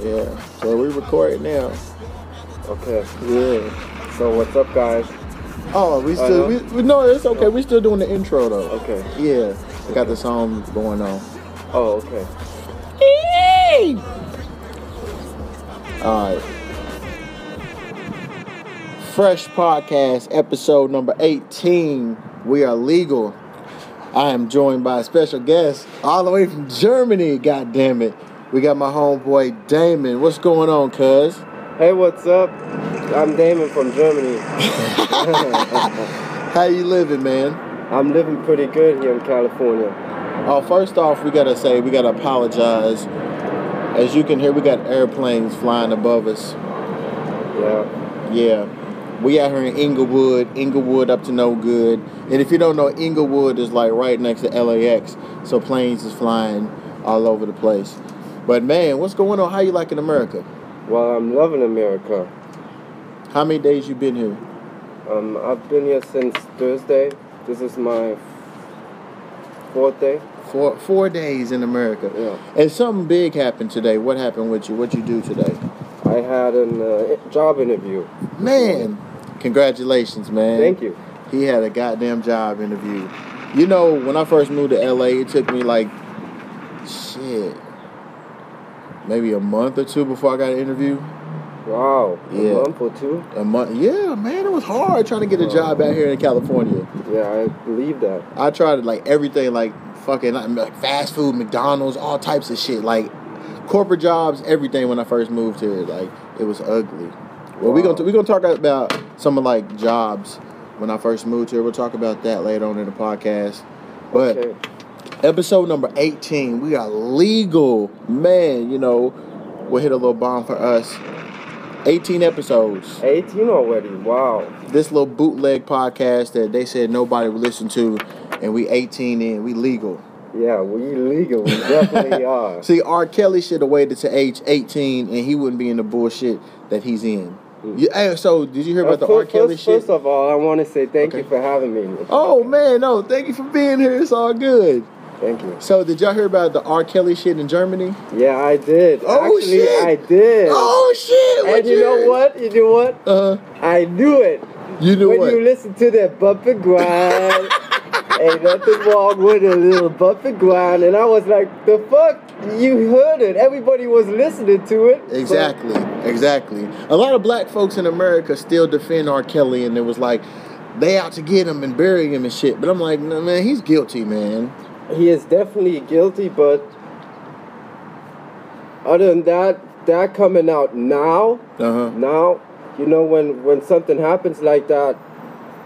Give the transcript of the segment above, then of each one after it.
Yeah. So we record now. Okay. Yeah. So what's up, guys? Oh, we still Uh-huh. we, we no, it's okay. We still doing the intro though. Okay. Yeah. I got the song going on. Oh, okay. Hey! All right. Fresh Podcast, episode number 18. We are legal. I am joined by a special guest all the way from Germany, god damn it. We got my homeboy Damon. What's going on, cuz? Hey, what's up? I'm Damon from Germany. How you living, man? I'm living pretty good here in California. Oh, first off, we gotta say we gotta apologize. As you can hear, we got airplanes flying above us. Yeah. Yeah. We out here in Inglewood, Inglewood up to no good. And if you don't know, Inglewood is like right next to LAX, so planes is flying all over the place. But man, what's going on? How you liking America? Well, I'm loving America. How many days you been here? Um, I've been here since Thursday. This is my fourth day. Four four days in America. Yeah. And something big happened today. What happened with you? What you do today? I had a uh, job interview. Man, congratulations, man. Thank you. He had a goddamn job interview. You know, when I first moved to LA, it took me like shit, maybe a month or two before I got an interview. Wow. Yeah. A month or two? A month, yeah, man, it was hard trying to get a job out here in California. Yeah, I believe that. I tried like everything, like fucking like fast food, McDonald's, all types of shit, like corporate jobs, everything. When I first moved here, like it was ugly. Well, we Wow. gonna we gonna talk about some of like jobs when I first moved here. We'll talk about that later on in the podcast. But Okay. Episode number 18, we are legal. Man, you know, we'll hit a little bomb for us. 18 episodes. 18 already. Wow. This little bootleg podcast that they said nobody would listen to, and we 18 in, we legal. Yeah, we legal. We definitely are. See, R. Kelly should have waited to age 18 and he wouldn't be in the bullshit that he's in. You, hey, so, did you hear about Uh, the R. Kelly first, shit? first of all, I want to say thank you for having me. Oh, man, no, thank you for being here. It's all good. Thank you. So, did y'all hear about the R. Kelly shit in Germany? Yeah, I did. Oh, Actually, shit. I did. Oh, shit. what and you know what? You know what? Uh, I knew it. you knew it when what? you listen to that bumper grind, ain't nothing wrong with a little bumper grind. And I was like, the fuck? You heard it. Everybody was listening to it. but- Exactly, exactly. A lot of black folks in America still defend R. Kelly, and it was like they out to get him and bury him and shit. But I'm like, no, man, he's guilty, man. He is definitely guilty, but other than that, that coming out now, Uh huh. now, you know, when when something happens like that,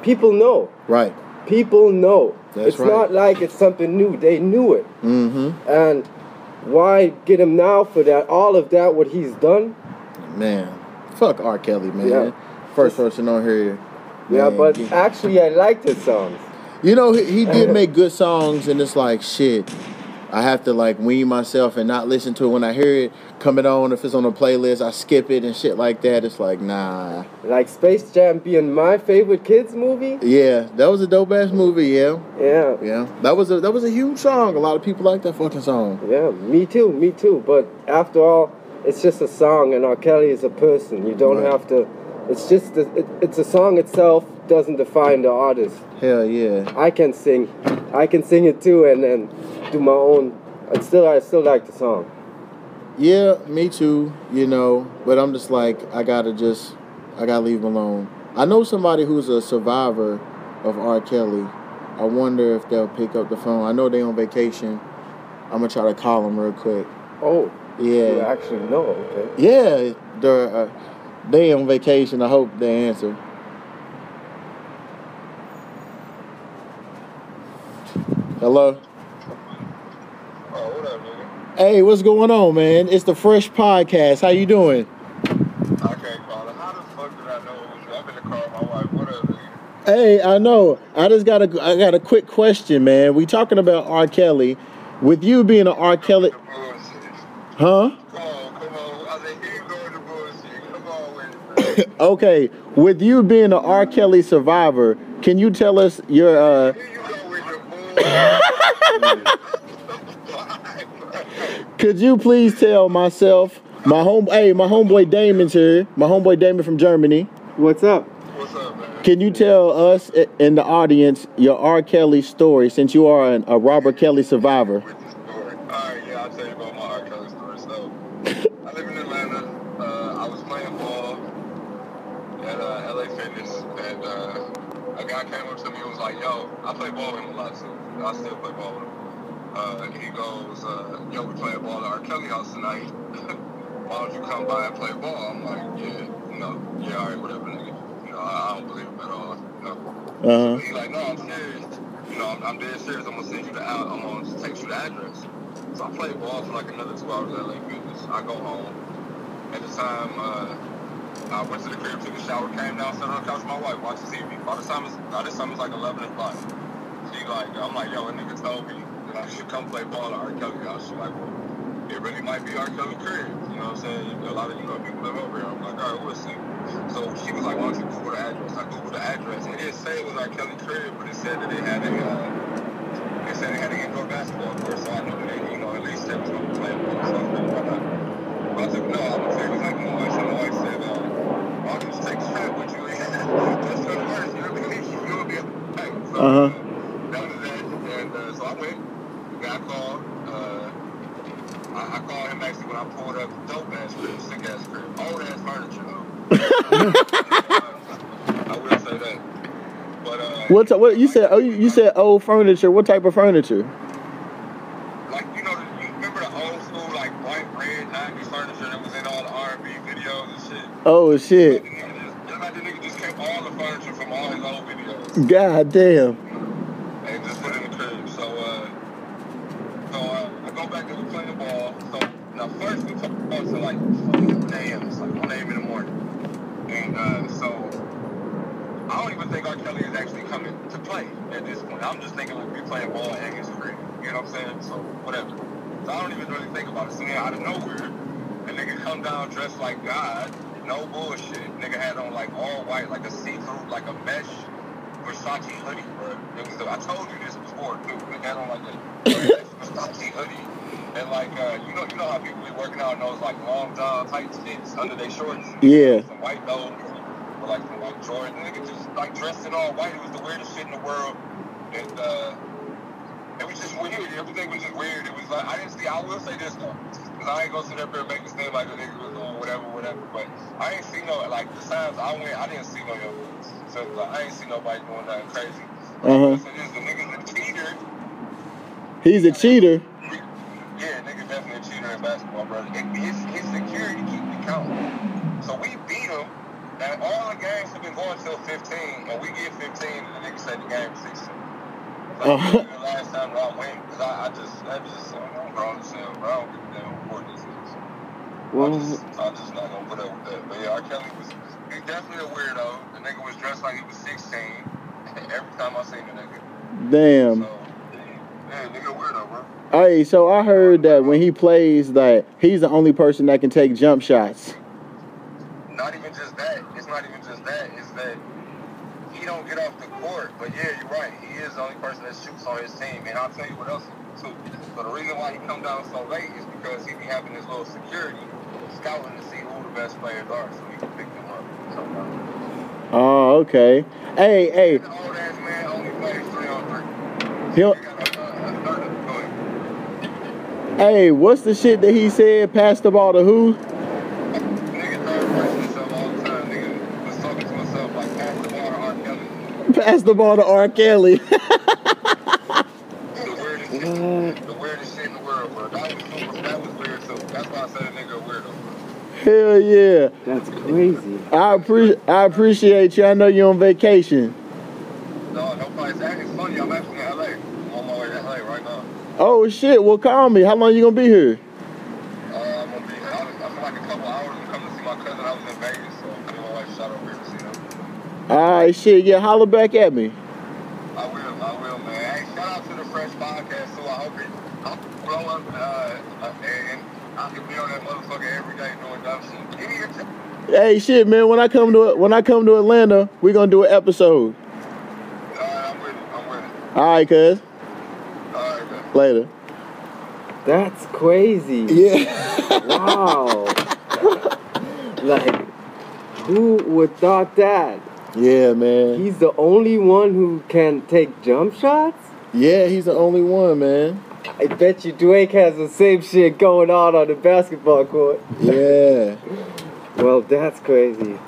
people know. Right. People know. That's it's right. not like it's something new. They knew it. Mm-hmm. And why get him now for that? All of that, what he's done. Man, fuck R. Kelly, man. Yeah. First person on here. Yeah, but actually, I liked his songs. You know he, he did make good songs, and it's like shit. I have to like wean myself and not listen to it when I hear it coming on. If it's on a playlist, I skip it and shit like that. It's like nah. Like Space Jam being my favorite kids movie. Yeah, that was a dope ass movie. Yeah. Yeah, Yeah, that was a that was a huge song. A lot of people like that fucking song. yeah, me too, me too. But after all, it's just a song, and R. Kelly is a person. You don't Right. have to. It's just the, it, it's a song itself doesn't define the artist. Hell yeah. I can sing, I can sing it too, and then do my own. And still, I still like the song. Yeah, me too. You know, but I'm just like I gotta just I gotta leave him alone. I know somebody who's a survivor of R. Kelly. I wonder if they'll pick up the phone. I know they on vacation. I'm gonna try to call them real quick. Oh, you Yeah, actually know, okay? yeah. They're uh, they on vacation. I hope they answer. Hello. Oh, what up, nigga? Hey, what's going on, man? It's the Fresh Podcast. How you doing? I can't call it. How the fuck did I know it was you? I'm in the car with my wife. What up, nigga? Hey, I know. I just got a I got a quick question, man. We talking about R. Kelly. With you being an R. Kelly, huh? Come on, come on. I said, here you go with the bullshit. Come on with it, man. Okay. With you being an R. Kelly survivor, can you tell us your uh Here you go with the bullshit. Could you please tell myself, my home, hey, my homeboy Damon's here. My homeboy Damon from Germany. What's up? What's up, man? Can you tell us in the audience your R. Kelly story since you are an, a Robert Kelly survivor? House tonight. Why don't you come by and play ball? I'm like, Yeah, know, yeah, alright, whatever, nigga. You know, I, don't believe him at all. You know. Uh He like, no, I'm serious. You know, I'm, I'm dead serious. I'm gonna send you the out. I'm gonna text you the address. So I play ball for like another two hours at LA Fitness. I go home. At the time, uh, I went to the crib, took a shower, came down, sat on the couch with my wife, watched TV. By the time it's, by this time it's like 11 o'clock. She like, I'm like, yo, a nigga told me that I should come play ball at R. Kelly house. She like, well, it really might be R. Kelly crib. You know what I'm saying? A lot of, you know, people live over here. I'm like, all right, we'll see. So she was like, why don't you Google the address? I Googled the address. It didn't say it was R. Kelly crib, but it said that they had a, uh, it said they had an indoor basketball court, so I knew that you know, at least they was going to play ball. So I? But I took, no, I'm going to take, like, my wife, my said, uh, why don't you just take the strap with you? That's what it works. You're going to be, you're going to be able to play. So, Uh-huh. that was that. And uh, so I went, the guy called, uh, I, I called him actually when I pulled up dope ass crib, sick ass crib, old ass furniture though. I will say that. But uh, What, t- what you said? Oh, you, you said old furniture. What type of furniture? like you know, the- you remember the old school like white red '90s furniture that was in all the R&B videos and shit. Oh shit! The just, just like the nigga just kept all the furniture from all his old videos. God damn. and just put it in the crib. So, uh, so uh, I go back and we play the ball. So now first we talk about to like 4 a.m. It's like 1 a.m. in the morning, and uh, so I don't even think R. Kelly is actually coming to play at this point. I'm just thinking like we playing ball at his crib. You know what I'm saying? So whatever. So I don't even really think about it. So then out of nowhere, the nigga come down dressed like God. No bullshit. Nigga had on like all white, like a see-through, like a mesh Versace hoodie, bro. It was the, I told you this before too. Nigga had on like a Versace hoodie. And like uh, you know you know how people be working out in those like long john tight skits under their shorts. Yeah. Some white or like some white Jordan. Nigga just like dressed in all white. It was the weirdest shit in the world. And uh it was just weird. Everything was just weird. It was like I didn't see. I will say this though, because I ain't gonna sit up there and make it seem like the nigga was on whatever, whatever. But I ain't see no like the times I went. I didn't see no young. So like, I ain't see nobody doing nothing crazy. Uh-huh. So this the nigga's a cheater. He's a cheater. Yeah, nigga definitely a cheater in basketball, brother. And his his security keep me count. So we beat him. And all the games have been going till 15, and we get 15, and the nigga said the game was 16. Like, Uh-huh. the last time that I went, because I, I just, I just, I'm grown as hell, bro. I don't give a damn what important this is. Well, just, I'm just not gonna put up with that. But yeah, R. Kelly was, he's definitely a weirdo. The nigga was dressed like he was 16. Every time I seen the nigga. Damn. So, yeah, nigga weirdo, bro. Hey, so I heard that when he plays, that he's the only person that can take jump shots. Not even just that. It's not even just that. It's that he don't get off the court. But yeah, you're right. He is the only person that shoots on his team. And I'll tell you what else too. So the reason why he come down so late is because he be having his little security scouting to see who the best players are, so he can pick them up. Oh, okay. Hey, hey, the old ass man only plays three on three. He'll- hey, what's the shit that he said? Pass the ball to who? Nigga third person himself all the time. Nigga was talking to himself like pass the ball to R. Kelly. Pass the ball to R. Kelly. The weirdest shit. The weirdest shit in the world, bro. That was super, that was weird too. That's why I said a nigga a weirdo. Hell yeah. that's crazy. I appreciate I appreciate you. I know you're on vacation. No, no place. That is funny. I'm actually in LA. I'm on my way to LA right now. Oh shit. Well, call me. How long you gonna be here? Uh, I'm gonna be. I I'm like a couple hours. I'm coming to see my cousin. I was in Vegas, so me and my wife shot over here to see them. All right, shit. Yeah, holler back at me. I will. I will, man. Hey, shout out to the Fresh Podcast too. I hope it. I hope it blow up. Uh, uh, and I can be on that motherfucker every day doing dumb shit. Give me your. T- Hey, shit, man. When I come to when I come to Atlanta, we gonna do an episode. Alright, I'm with it. I'm with it. All right, cuz. Alright, man. Later. That's crazy. Yeah. Wow. like, who would thought that? yeah, man. He's the only one who can take jump shots? Yeah, he's the only one, man. I bet you Drake has the same shit going on on the basketball court. Yeah. Well, that's crazy.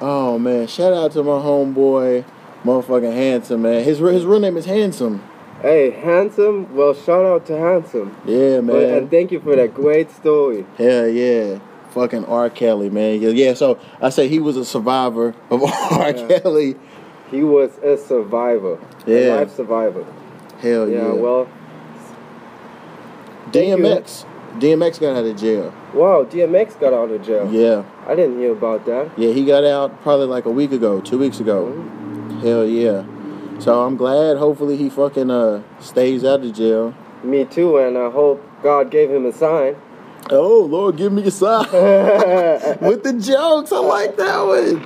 Oh man, shout out to my homeboy, motherfucking handsome man. His his real name is Handsome. Hey, handsome. Well, shout out to handsome. Yeah, But- and thank you for that great story. Hell yeah. Fucking R. Kelly, man. Yeah, Yeah, so I say he was a survivor of R. Yeah. Kelly. He was a survivor. Yeah. A life survivor. Hell yeah. Yeah, well, thank you. DMX. DMX got out of jail. wow, DMX got out of jail. Yeah. I didn't hear about that. Yeah, he got out probably like a week ago, two weeks ago. Hell yeah. So I'm glad hopefully he fucking uh stays out of jail. Me too, and I hope God gave him a sign. Oh Lord, give me a sign. With the jokes. I like that one.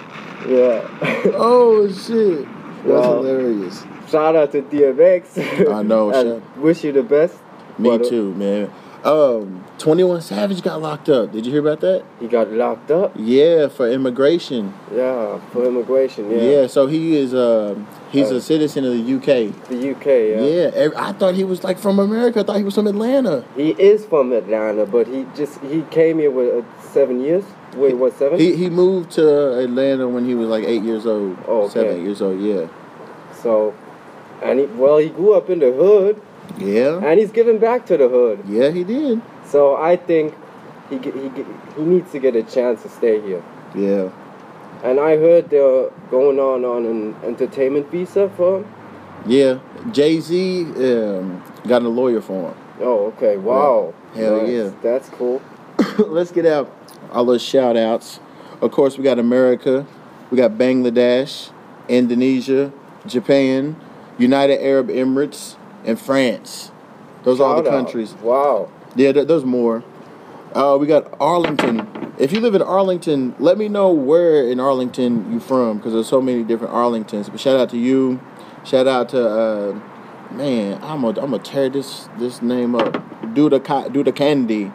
Yeah. oh shit. That's Wow. hilarious. Shout out to DMX. I know, shout- wish you the best. Me But, uh, too, man. Um, 21 Savage got locked up. Did you hear about that? He got locked up. Yeah, for immigration. Yeah, for immigration. Yeah, Yeah. so he is um he's Uh, a citizen of the UK. The UK. Yeah, Yeah. I thought he was like from America. I thought he was from Atlanta. He is from Atlanta, but he just he came here with uh, seven years. Wait, what seven? He he moved to Atlanta when he was like eight years old. Oh, okay. Seven, eight years old, yeah. so, and he well he grew up in the hood, Yeah. and he's giving back to the hood. Yeah, he did. So I think he he he needs to get a chance to stay here. Yeah. And I heard they're going on on an entertainment visa for him. Yeah. Jay Z um, got a lawyer for him. Oh, okay. Wow. Hell Nice. yeah. That's cool. Let's get out our little shout outs. Of course, we got America, we got Bangladesh, Indonesia, Japan, United Arab Emirates, and France. Those are all the out. countries. Wow. Yeah, there, there's more. Uh, we got Arlington. If you live in Arlington, let me know where in Arlington you from, because there's so many different Arlingtons. But shout out to you. Shout out to uh, man. I'm gonna I'm gonna tear this this name up. Do the do the candy.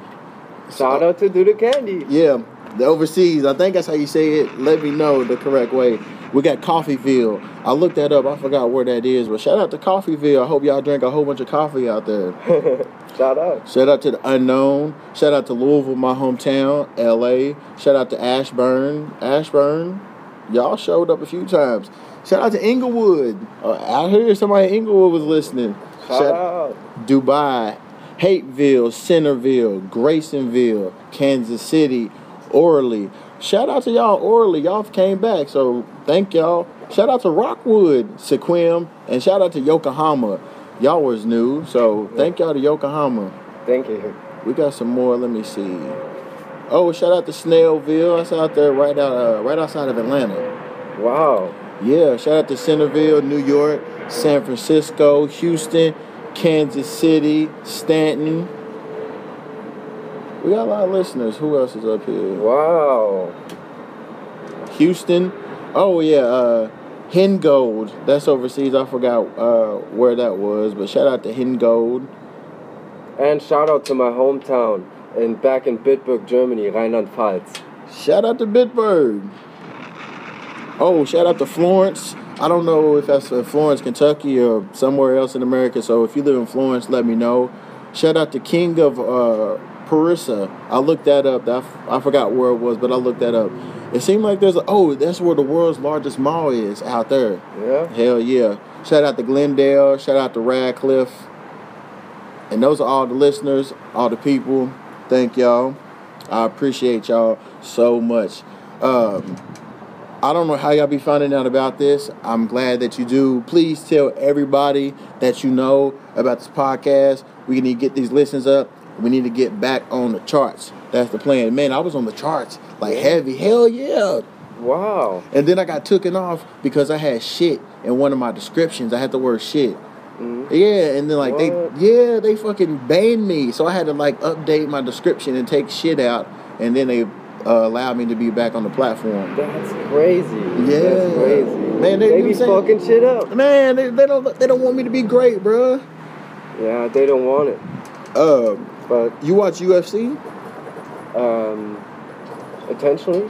Shout out to Do the Candy. Yeah, the overseas. I think that's how you say it. Let me know the correct way. We got Coffeeville. I looked that up. I forgot where that is, but shout out to Coffeeville. I hope y'all drink a whole bunch of coffee out there. Shout out. Shout out to the unknown. Shout out to Louisville, my hometown, LA. Shout out to Ashburn. Ashburn, y'all showed up a few times. Shout out to Inglewood. Uh, I heard somebody in Inglewood was listening. Shout out. Dubai, Hateville, Centerville, Graysonville, Kansas City, Orly. Shout out to y'all, orally. Y'all came back, so thank y'all. Shout out to Rockwood, Sequim, and shout out to Yokohama. Y'all was new, so thank y'all to Yokohama. Thank you. We got some more. Let me see. Oh, shout out to Snellville. That's out there, right out, uh, right outside of Atlanta. Wow. Yeah, shout out to Centerville, New York, San Francisco, Houston, Kansas City, Stanton. We got a lot of listeners. Who else is up here? Wow. Houston. Oh yeah, uh Hingold. That's overseas. I forgot uh where that was, but shout out to Hingold. And shout out to my hometown in back in Bitburg, Germany, Rheinland-Pfalz. Shout out to Bitburg. Oh, shout out to Florence. I don't know if that's in Florence, Kentucky, or somewhere else in America. So if you live in Florence, let me know. Shout out to King of uh, Prussia. I looked that up. I, I forgot where it was, but I looked that up. It seemed like there's a, oh, that's where the world's largest mall is out there. Yeah. Hell yeah. Shout out to Glendale. Shout out to Radcliffe. And those are all the listeners, all the people. Thank y'all. I appreciate y'all so much. Um, I don't know how y'all be finding out about this. I'm glad that you do. Please tell everybody that you know about this podcast. We need to get these listens up. We need to get back on the charts. That's the plan. Man, I was on the charts like heavy. Hell yeah. Wow. And then I got taken off because I had shit in one of my descriptions. I had the word shit. Mhm. Yeah, and then like What? they yeah, they fucking banned me. So I had to like update my description and take shit out and then they uh, allowed me to be back on the platform. That's crazy. Yeah. That's crazy. Man, they- they be saying- fucking shit up. Man, they, they don't they don't want me to be great, bruh. Yeah, they don't want it. Um, but You watch UFC? um, intentionally.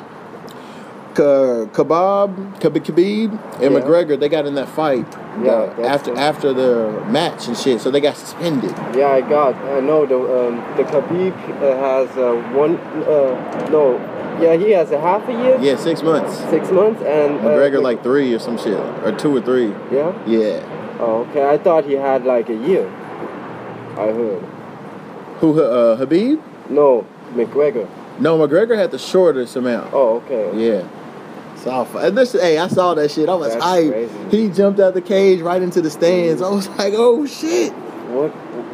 Ka- Kebab, Khabib, Khabib, and Yeah. McGregor, they got in that fight Yeah, that's after true. after the match and shit, so they got suspended. Yeah, I got. I know the um, the Khabib uh, has uh, one. Uh, no, yeah, he has a half a year, Yeah, six months. six months, and uh, McGregor the- like three or some shit, or two or three. Yeah. Yeah. Oh, okay. I thought he had like a year. I heard. Who? Uh, Habib? No, McGregor. No, McGregor had the shortest amount. Oh, okay. Yeah. So, and this, hey, I saw that shit. I was That's hyped. crazy. He jumped out the cage right into the stands. I was like, oh shit. What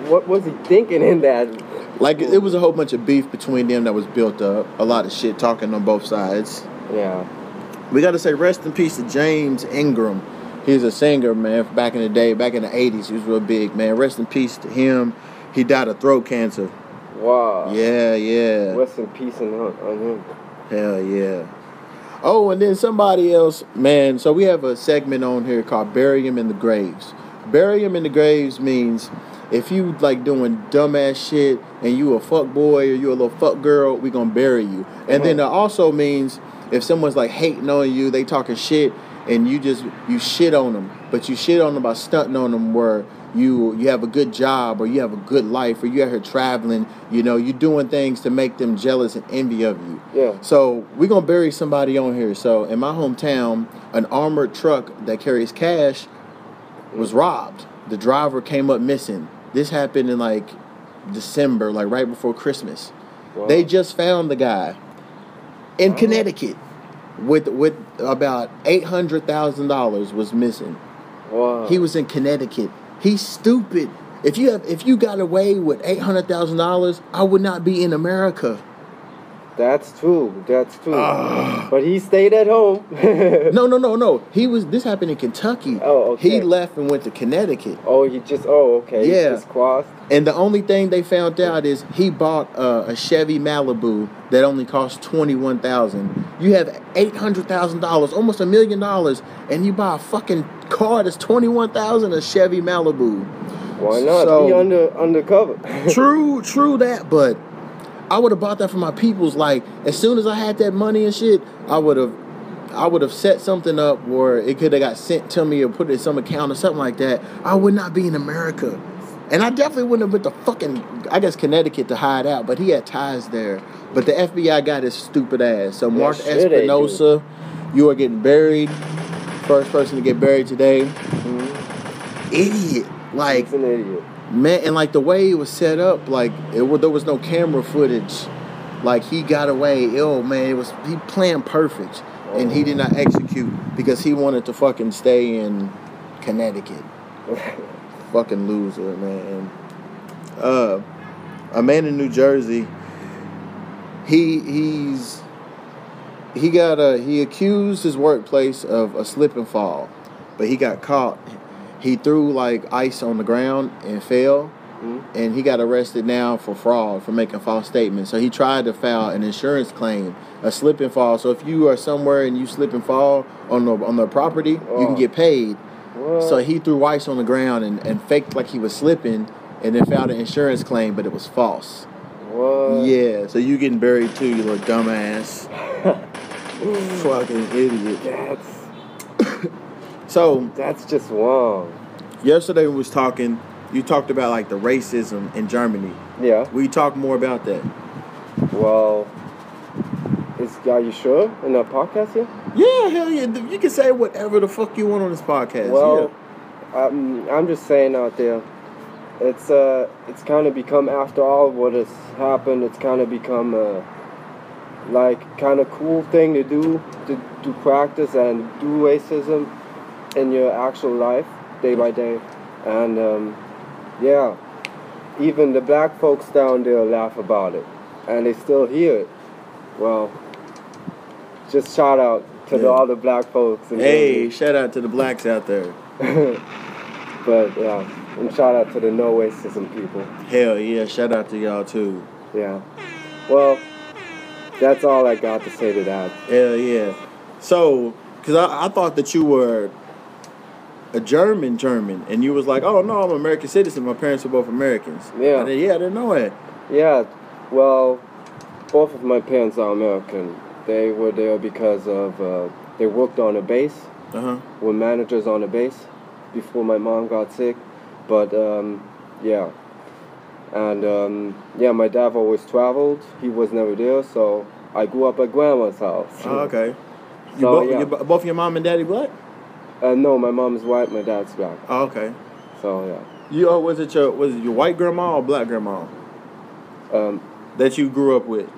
What was he thinking in that? Like it was a whole bunch of beef between them that was built up. A lot of shit talking on both sides. Yeah. We got to say rest in peace to James Ingram. He's a singer, man. Back in the day, back in the '80s, he was real big, man. Rest in peace to him. He died of throat cancer. Wow. Yeah, yeah. Rest in peace on, on him. Hell yeah. Oh, and then somebody else, man. So we have a segment on here called "Bury Him in the Graves." Bury him in the graves means if you like doing dumbass shit and you a fuck boy or you a little fuck girl, we gonna bury you. And then it also means if someone's like hating on you, they talking shit, and you just you shit on them, but you shit on them by stunting on them where you you have a good job or you have a good life or you out here traveling, you know, you're doing things to make them jealous and envy of you. Yeah. So we're gonna bury somebody on here. So in my hometown, an armored truck that carries cash was robbed. The driver came up missing. This happened in like December, like right before Christmas. Wow. They just found the guy in Connecticut with with about eight hundred thousand dollars was missing. Wow. He was in Connecticut. He's stupid. If you have if you got away with eight hundred thousand dollars, I would not be in America. That's true. That's true. Ah. but he stayed at home. No, no, no, no. He was. This happened in Kentucky. Oh, okay. He left and went to Connecticut. Oh, he just. Oh, okay. Yeah. He just crossed. And the only thing they found out is he bought uh, a Chevy Malibu that only cost twenty one thousand. You have eight hundred thousand dollars, almost a million dollars, and you buy a fucking car that's twenty one thousand, a Chevy Malibu. Why not? So- Be under undercover. true, true that, but I would have bought that for my peoples. Like as soon as I had that money and shit, I would have, I would have set something up where it could have got sent to me or put it in some account or something like that. I would not be in America, and I definitely wouldn't have went to fucking, I guess Connecticut to hide out. But he had ties there. But the FBI got his stupid ass. So Mark do. Espinosa, you are getting buried. First person to get buried today. Mm-hmm. Idiot. Like He's an idiot. Man, and like the way it was set up, like it there was no camera footage. Like he got away. Oh man, it was he planned perfect, and he did not execute because he wanted to fucking stay in Connecticut. fucking loser, man. Uh, a man in New Jersey. He he's he got a he accused his workplace of a slip and fall, but he got caught. He threw like ice on the ground and fell, Mhm. and he got arrested now for fraud for making false statements. So he tried to file an insurance claim, a slip and fall. So if you are somewhere and you slip and fall on the on the property, you can Oh. get paid. What? So he threw ice on the ground and, and faked like he was slipping, and then filed an insurance claim, but it was false. What? Yeah, so you getting buried too, you little dumbass. Fucking idiot. That's So that's just wrong. yesterday we was talking. You talked about like the racism in Germany. Yeah. We talk more about that. Well, is are you sure in that podcast here? Yeah, hell yeah. You can say whatever the fuck you want on this podcast. Well, I'm, I'm just saying out there, it's uh, it's kind of become after all what has happened. It's kind of become a like kind of cool thing to do to do practice and do racism in your actual life day by day, and um, yeah, even the black folks down there laugh about it, and they still hear it. Well, just shout out to the, all the black folks. yeah. Hey, Jersey. shout out to the blacks out there. but yeah, and shout out to the no racism people. Hell yeah, shout out to y'all too. Yeah. Well, that's all I got to say to that. Hell yeah. So, because I, I thought that you were a German German, and you was like, oh no, I'm an American citizen. My parents are both Americans. Yeah. I did, yeah, I didn't know it. Yeah, well, both of my parents are American. They were there because of uh, they worked on a base, Uh huh. were managers on a base before my mom got sick. But um, yeah, and um, yeah, my dad always traveled. He was never there, so I grew up at grandma's house. Oh, okay. You So, both, yeah. you, both your mom and daddy black? Uh, no, my mom's white, my dad's black. Oh, okay. So yeah. You oh, was it your was it your white grandma or black grandma Um, that you grew up with?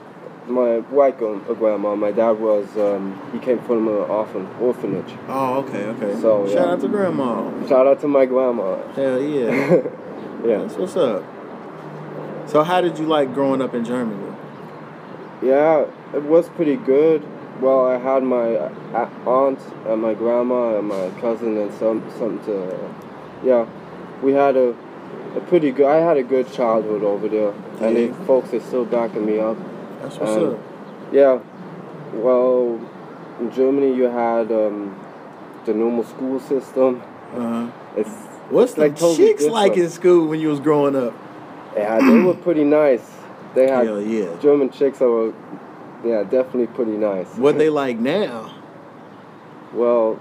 my white uh, grandma, my dad was, um, he came from an orphan, orphanage. Oh, okay, okay. So, shout yeah. out to grandma. Shout out to my grandma. Hell yeah. yeah. That's what's up. So how did you like growing up in Germany? Yeah, it was pretty good. Well, I had my uh, aunt and my grandma and my cousin and some some to, yeah, we had a, a pretty good. I had a good childhood over there, and the folks are still backing me up. That's what's Um, up. Yeah, well, in Germany you had um, the normal school system. Uh-huh. It's What's the like totally chicks like in school when you was growing up? yeah, they were pretty nice. They had Hell yeah. German chicks that were, yeah, definitely pretty nice. What they like now? Well,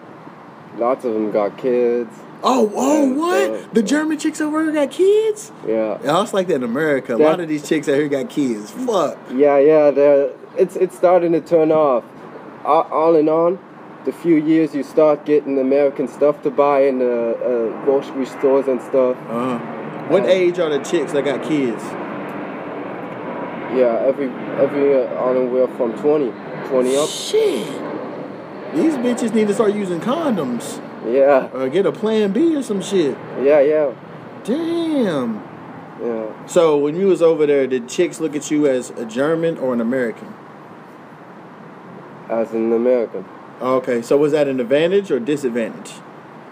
lots of them got kids. Oh, oh, what? the German chicks over here got kids? Yeah, Yeah, it's like that in America. A lot of these chicks out here got kids. Fuck. yeah, yeah. They're, it's it's starting to turn off. All, all in all, the few years you start getting American stuff to buy in the uh, grocery stores and stuff. Uh-huh. What age are the chicks that got kids? Yeah, every every uh, on anywhere from 20, 20 up. Shit. These bitches need to start using condoms Yeah, or get a plan B or some shit. yeah, yeah, Damn. yeah. So when you was over there, did chicks look at you as a German or an American? As an American, Okay, so was that an advantage or disadvantage?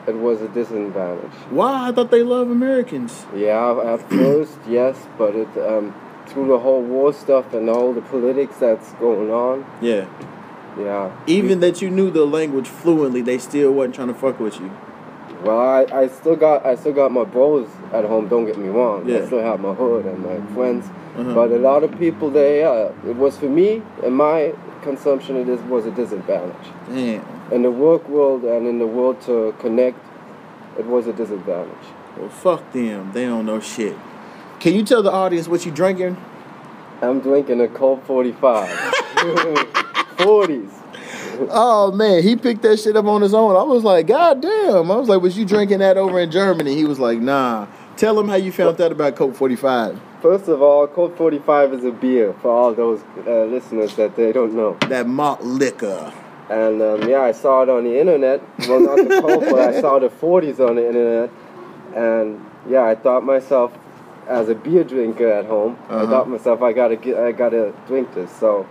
it was a disadvantage. Why? I thought they love Americans. Yeah, at first, yes, but it um, through the whole war stuff and all the politics that's going on, Yeah. yeah. Even that you knew the language fluently, they still wasn't trying to fuck with you. Well, I, I still got I still got my bros at home. Don't get me wrong. Yeah. I still have my hood and my friends. Uh-huh. But a lot of people, they uh, it was for me and my consumption. It is was a disadvantage Damn. in the work world and in the world to connect. It was a disadvantage. Well, fuck them. They don't know shit. Can you tell the audience what you're drinking? I'm drinking a Colt 45. 40s. Oh man, he picked that shit up on his own. I was like, God damn. I was like, was you drinking that over in Germany? He was like, Nah. Tell him how you found out about Coke 45. First of all, Colt 45 is a beer for all those uh, listeners that they don't know. That malt liquor. And um, yeah, I saw it on the internet. Well, not the Colt, but I saw the 40s on the internet. And yeah, I thought myself, as a beer drinker at home, I Uh-huh. thought myself, I gotta get, I gotta drink this. So,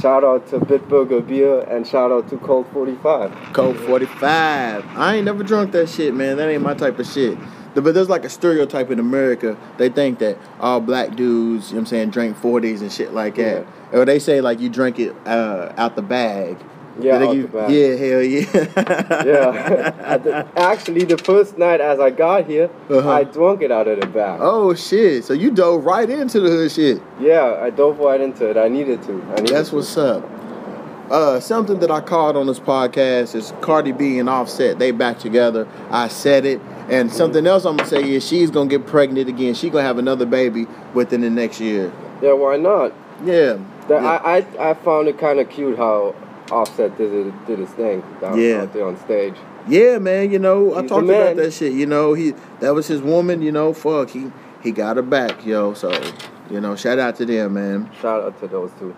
shout out to Bitburger Beer and shout out to Cold 45. Cold 45. I ain't never drunk that shit, man. That ain't my type of shit. But there's like a stereotype in America. They think that all black dudes, you know what I'm saying, drink 40s and shit like that. Or they say like you drink it uh, out the bag. Yeah, They out give- the. Yeah, hell yeah. Yeah. The- Actually, the first night as I got here, Uh-huh. I drunk it out of the bag. oh shit. So you dove right into the hood shit. Yeah, I dove right into it. I needed to. I needed That's to. what's up. Uh, something that I called on this podcast is Cardi B and Offset. They back together. I said it. And something else I'm gonna say is she's gonna get pregnant again. She's gonna have another baby within the next year. Yeah, why not? Yeah. Yeah. I, I I found it kind of cute how Offset did it, did his thing down Yeah. out there on stage. Yeah, man. You know, I talked about that shit. You know, he that was his woman. You know, fuck, he he got her back, yo. So, you know, shout out to them, man. Shout out to those two,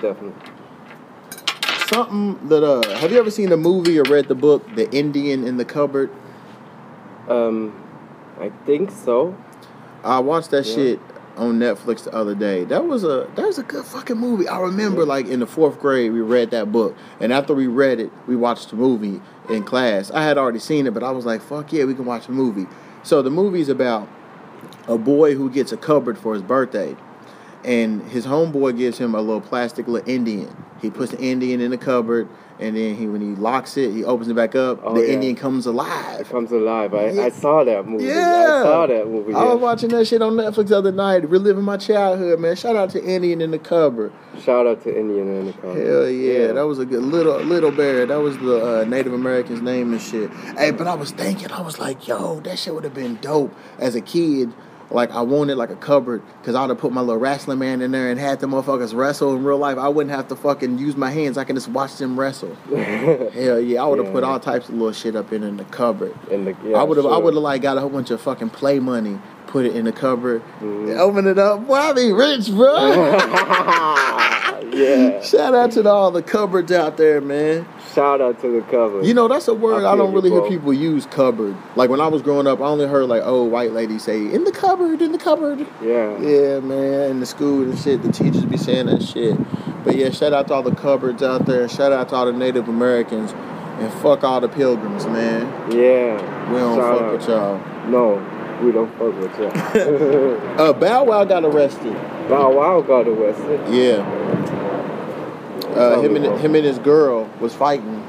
definitely. Something that uh, have you ever seen the movie or read the book, The Indian in the Cupboard? Um, I think so. I watched that Yeah. shit on Netflix the other day. That was a that was a good fucking movie. I remember like in the fourth grade we read that book, and after we read it, we watched the movie in class. I had already seen it, but I was like, "Fuck yeah, we can watch the movie." So the movie's about a boy who gets a cupboard for his birthday, and his homeboy gives him a little plastic little Indian. He puts the Indian in the cupboard, and then he when he locks it, he opens it back up. Oh, the yeah. Indian comes It alive. comes alive. I, Yeah. I saw that movie. Yeah. I saw that movie. I was watching that shit on Netflix the other night, reliving my childhood, man. Shout out to Indian in the cupboard. Shout out to Indian in the cupboard. Hell yeah, that was a good little little bear. That was the uh, Native American's name and shit. Hey, but I was thinking, I was like, yo, that shit would have been dope as a kid. Like I wanted like a cupboard because I would have put my little wrestling man in there and had the motherfuckers wrestle in real life. I wouldn't have to fucking use my hands. I can just watch them wrestle. Hell yeah, I would have put all types of little shit up in, in the cupboard. in the, yeah, I would have I would have like got a whole bunch of fucking play money, put it in the cupboard, Mhm. open it up. Boy, I be rich, bro. yeah. Shout out to all the cupboards out there, man. Shout out to the cupboard. You know, that's a word I I, don't you, really hear people use cupboard. Like when I was growing up, I only heard like old white ladies say, in the cupboard, in the cupboard. Yeah. Yeah, man, in the school and shit, the teachers be saying that shit. But yeah, shout out to all the cupboards out there. Shout out to all the Native Americans. And fuck all the pilgrims, man. Yeah. We don't Shout fuck out. with y'all. No, we don't fuck with you. Uh, Bow Wow got arrested. Bow Wow got arrested. Yeah. Uh, him and him and his girl was fighting,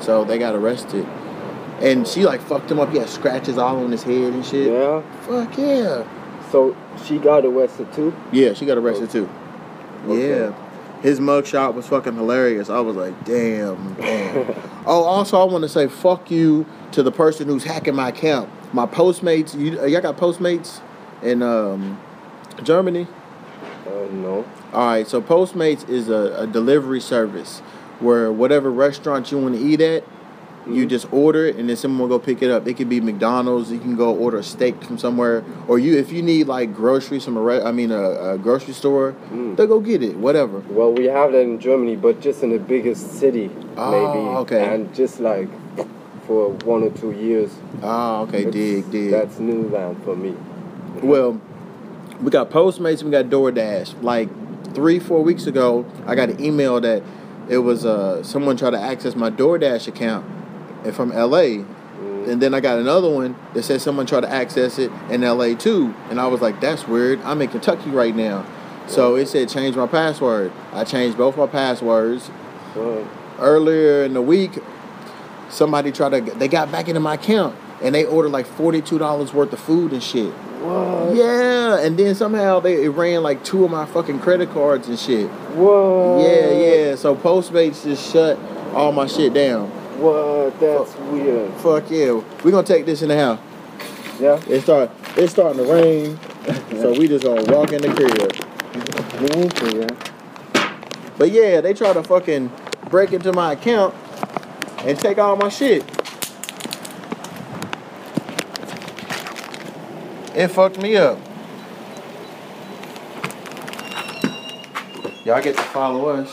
so they got arrested. And she like fucked him up. He had scratches all on his head and shit. Yeah. Fuck yeah. So she got arrested too. Yeah, she got arrested too. Okay. Yeah. His mugshot was fucking hilarious. I was like, damn, damn. oh, also, I want to say fuck you to the person who's hacking my account. My Postmates, you, uh, y'all got Postmates in um, Germany? Uh, no. All right, so Postmates is a, a delivery service where whatever restaurant you want to eat at, you Mhm. just order it and then someone will go pick it up. It could be McDonald's. You can go order a steak from somewhere, or you if you need like groceries from a re- I mean a, a grocery store, Mm. they'll go get it. Whatever. Well, we have that in Germany, but just in the biggest city, Oh, maybe. okay. And just like for one or two years. Oh, okay, It's- dig, dig. That's new land for me. Well, we got Postmates, we got DoorDash. Like three, four weeks ago, I got an email that it was uh, someone tried to access my DoorDash account and from LA. Mm. And then I got another one that said someone tried to access it in LA too. And I was like, that's weird. I'm in Kentucky right now. So it said change my password. I changed both my passwords. Well, Earlier in the week, somebody tried to, they got back into my account and they ordered like $42 worth of food and shit. what? Yeah, and then somehow they it ran like two of my fucking credit cards and shit. What? Yeah, yeah. So Postmates just shut all my shit down. What? That's weird. Fuck yeah. We're gonna take this in the house. Yeah. It start it's starting to rain. so we just gonna walk in the crib. Yeah. But yeah, they try to fucking break into my account and take all my shit. It fucked me up. Y'all get to follow us,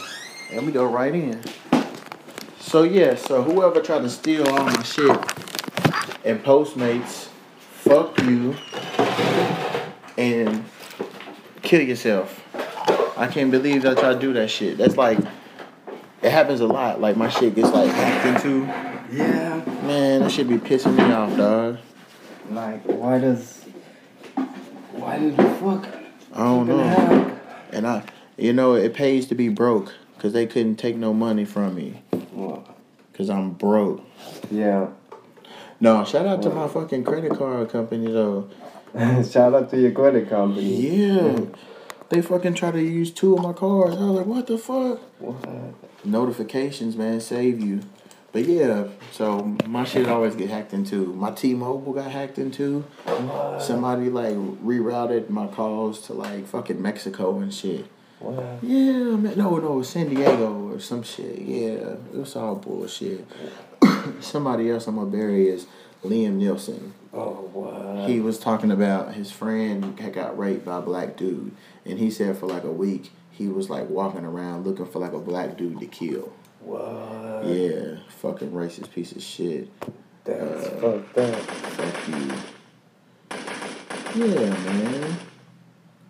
and we go right in. So yeah, so whoever tried to steal all my shit and Postmates, fuck you, and kill yourself. I can't believe that y'all do that shit. That's like, it happens a lot. Like my shit gets like hacked into. Yeah. Man, that shit be pissing me off, dog. Like, why does. Why did you fuck? I don't know. hack? And I, you know, it pays to be broke because they couldn't take no money from me What? because I'm broke. Yeah. No, shout out to my fucking credit card company though. Shout out to your credit company. Yeah. They fucking try to use two of my cards. I was like, what the fuck? What? Notifications, man, save you. But yeah, so my shit always get hacked into. My T-Mobile got hacked into. What? Somebody like rerouted my calls to like fucking Mexico and shit. What? Yeah, man. No, no, San Diego or some shit. Yeah, it's all bullshit. Somebody else I'm gonna bury is Liam Neeson. Oh, what? He was talking about his friend had got raped by a black dude, and he said for like a week he was like walking around looking for like a black dude to kill. What? Yeah, fucking racist piece of shit. That's Uh, fucked up. Fuck you. Yeah, man.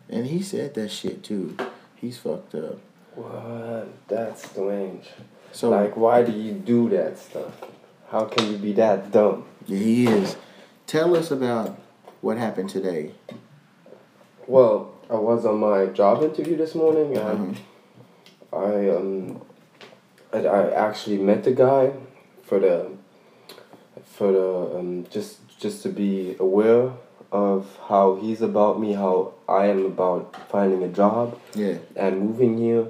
And he said that shit too. He's fucked up. What? That's strange. So like, why do you do that stuff? How can you be that dumb? yeah, he is. Tell us about what happened today. Well, I was on my job interview this morning and Mhm. I um, I, I actually met the guy for the for the um, just just to be aware of how he's about me, how I am about finding a job Yeah. and moving here,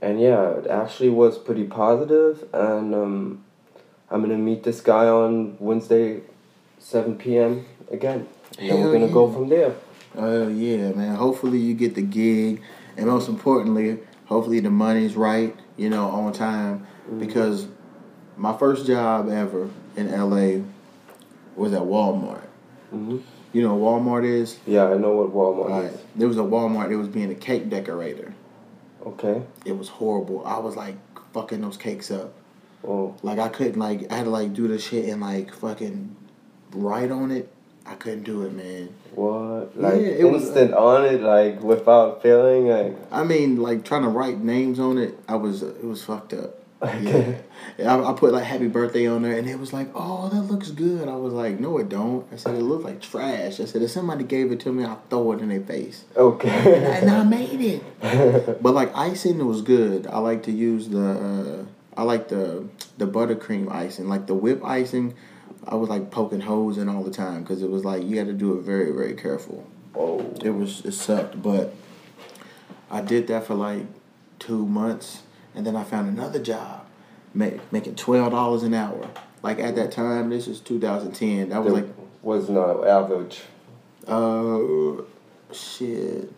and yeah, it actually was pretty positive, and um, I'm gonna meet this guy on Wednesday, seven p.m. again, and Hell we're gonna go from there. Oh yeah, man. Hopefully you get the gig, and most importantly, hopefully the money's right. You know, on time. Because my first job ever in LA was at Walmart. hmm You know what Walmart is? Yeah, I know what Walmart Alright. is. There was a Walmart. It was being a cake decorator. Okay. It was horrible. I was like fucking those cakes up. Oh, Like I couldn't like I had to like do the shit and like fucking write on it. I couldn't do it, man. what? Like Yeah, it was- instant on it, like without feeling, like. I mean, like trying to write names on it, I was it was fucked up. Okay. Yeah, I, I put like happy birthday on there, and it was like, oh, that looks good. I was like, no, it don't. I said it looked like trash. I said if somebody gave it to me, I'll throw it in their face. Okay. And I made it. But like icing was good. I like to use the uh, I like the the buttercream icing, like the whip icing. I was like poking holes in all the time because it was like you had to do it very very careful. oh. It was it sucked, but I did that for like two months, and then I found another job, make, making twelve dollars an hour. Like at that time, this is 2010. That was There like was not average. uh, shit,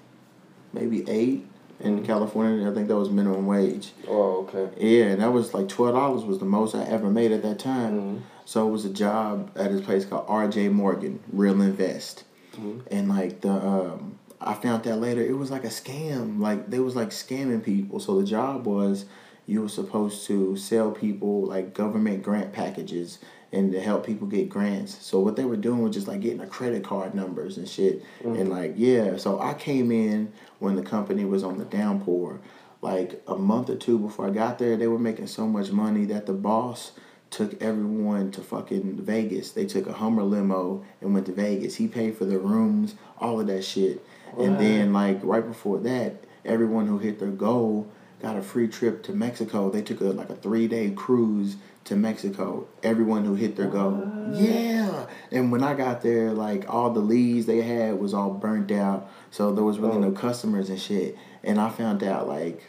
maybe eight in California. I think that was minimum wage. Oh, okay. Yeah, and that was like twelve dollars was the most I ever made at that time. Mhm. So it was a job at this place called R.J. Morgan Real Invest, Mhm. and like the um, I found that later it was like a scam. Like they was like scamming people. So the job was you were supposed to sell people like government grant packages and to help people get grants. So what they were doing was just like getting the credit card numbers and shit. And like yeah, so I came in when the company was on the downpour. Like a month or two before I got there, they were making so much money that the boss took everyone to fucking Vegas. They took a Hummer limo and went to Vegas. He paid for the rooms, all of that shit. And then like right before that, everyone who hit their goal got a free trip to Mexico. They took a like a three day cruise to Mexico. Everyone who hit their goal. Yeah. And when I got there, like all the leads they had was all burnt out. So there was really no customers and shit. And I found out like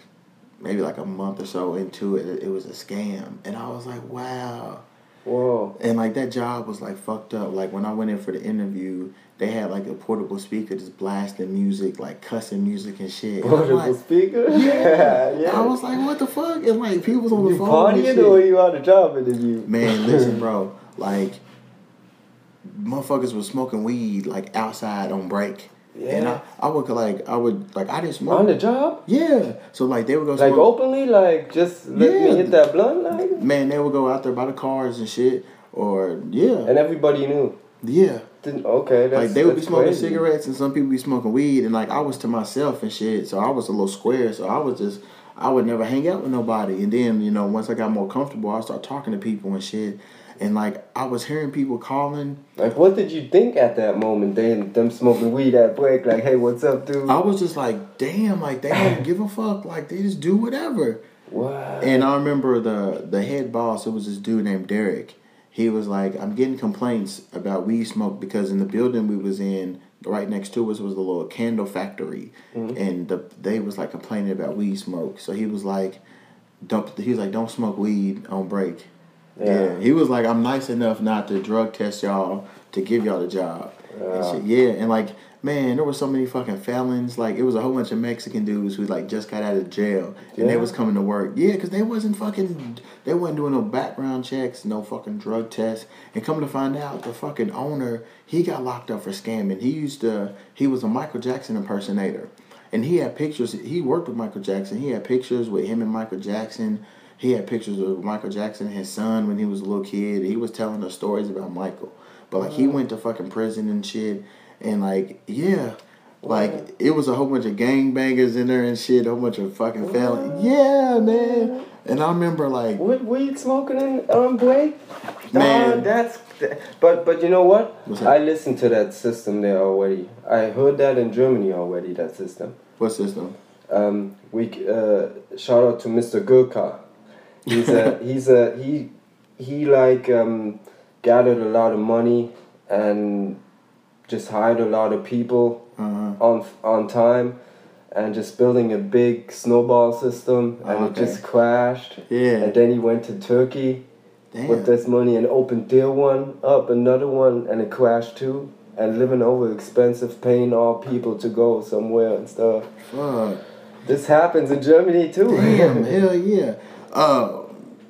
maybe like a month or so into it, it was a scam. And I was like, wow. Whoa. And like that job was like fucked up. Like when I went in for the interview, they had like a portable speaker just blasting music, like cussing music and shit. And Portable like, speaker? yeah, yeah. I was like, what the fuck? And like people was on the you phone. and partying or you on a job interview? Man, listen, bro. Like, motherfuckers was smoking weed like outside on break. And I, Yeah. I would like, I would like, I didn't smoke. On the job? yeah. So like, they would go Like smoke. openly? Like just let Yeah. me hit that blunt? Like? Man, they would go out there by the cars and shit. Or yeah, And everybody knew. yeah. Didn't, okay, that's like they would be smoking crazy. cigarettes and some people be smoking weed and like I was to myself and shit. So I was a little square. So I was just I would never hang out with nobody. And then you know once I got more comfortable, I start talking to people and shit. And like I was hearing people calling. Like, what did you think at that moment? They them smoking weed at break. Like, hey, what's up, dude? I was just like, damn, like they don't give a fuck. Like they just do whatever. What? And I remember the the head boss. It was this dude named Derek. He was like, I'm getting complaints about weed smoke because in the building we was in, right next to us was the little candle factory, mm-hmm. and the they was like complaining about weed smoke. So he was like, don't. He was like, don't smoke weed on break. Yeah. Yeah. He was like, I'm nice enough not to drug test y'all to give y'all the job. And Yeah. shit. Yeah, and like, man, there were so many fucking felons. Like, it was a whole bunch of Mexican dudes who like just got out of jail and they was coming to work. Yeah, because they wasn't fucking, they wasn't doing no background checks, no fucking drug tests. And come to find out, the fucking owner, he got locked up for scamming. He used to, he was a Michael Jackson impersonator. And he had pictures, he worked with Michael Jackson. He had pictures with him and Michael Jackson. He had pictures of Michael Jackson and his son when he was a little kid. He was telling us stories about Michael. But like he went to fucking prison and shit. And like, yeah. Like it was a whole bunch of gangbangers in there and shit, a whole bunch of fucking felons. Yeah, man. And I remember like What weed smoking in on break? Man. Dog, that's. But but you know what? I listened to that system there already. I heard that in Germany already. That system. what system? Um, we uh, shout out to Mr. Gurkha. He's a he's a he he like um, gathered a lot of money and just hired a lot of people Uh-huh. on on time and just building a big snowball system and Oh, it just crashed. Yeah. And then he went to Turkey Damn. with this money and opened there one up another one and it crashed too. And living over expensive, paying all people to go somewhere and stuff. Fuck. This happens in Germany too. Damn, hell yeah. Uh,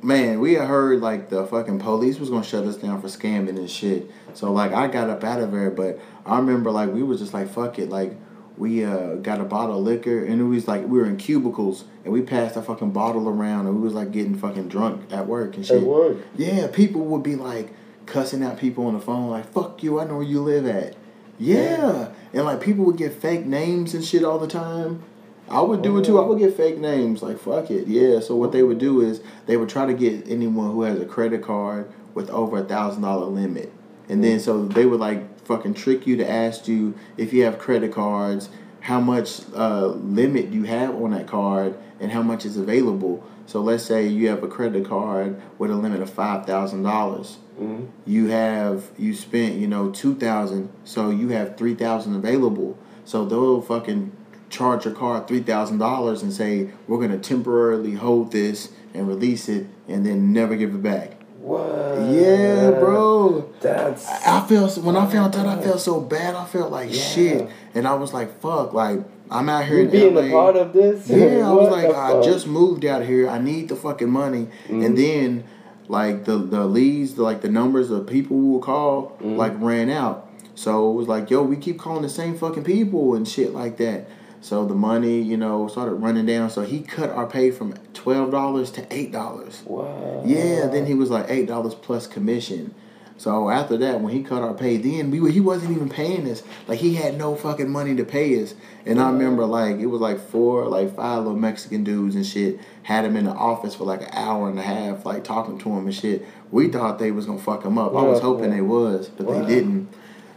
man, we had heard like the fucking police was gonna shut us down for scamming and shit. So like I got up out of there, but I remember like we was just like fuck it, like we uh got a bottle of liquor and it was like we were in cubicles and we passed a fucking bottle around and we was like getting fucking drunk at work and shit. At work. Yeah, people would be like cussing out people on the phone like fuck you, I know where you live at. Yeah. And like people would get fake names and shit all the time. I would do it too. I would get fake names. Like fuck it. Yeah. So what they would do is they would try to get anyone who has a credit card with over a thousand dollar limit. And then so they would like fucking trick you to ask you if you have credit cards, how much uh, limit you have on that card, and how much is available. So let's say you have a credit card with a limit of five thousand dollars Mhm. you have you spent you know two thousand, so you have three thousand available. So they'll fucking charge your car three thousand dollars and say we're gonna temporarily hold this and release it and then never give it back. What? Yeah, bro. That's I felt when I found out, I felt so bad. I felt like Yeah. shit, and I was like, "Fuck!" Like I'm out here you in being LA. a part of this. Yeah, I was like, I fuck? just moved out here. I need the fucking money. Mhm. And then, like the the leads, the, like the numbers of people who will call, Mhm. like ran out. So it was like, yo, we keep calling the same fucking people and shit like that. So the money, you know, started running down. So he cut our pay from twelve dollars to eight dollars. Wow. Yeah, then he was like eight dollars plus commission. So after that, when he cut our pay, then we were, he wasn't even paying us. Like he had no fucking money to pay us. And I remember like it was like four, like five little Mexican dudes and shit had him in the office for like an hour and a half, like talking to him and shit. We thought they was gonna fuck him up. I was hoping yeah. they was, but Wow. they didn't.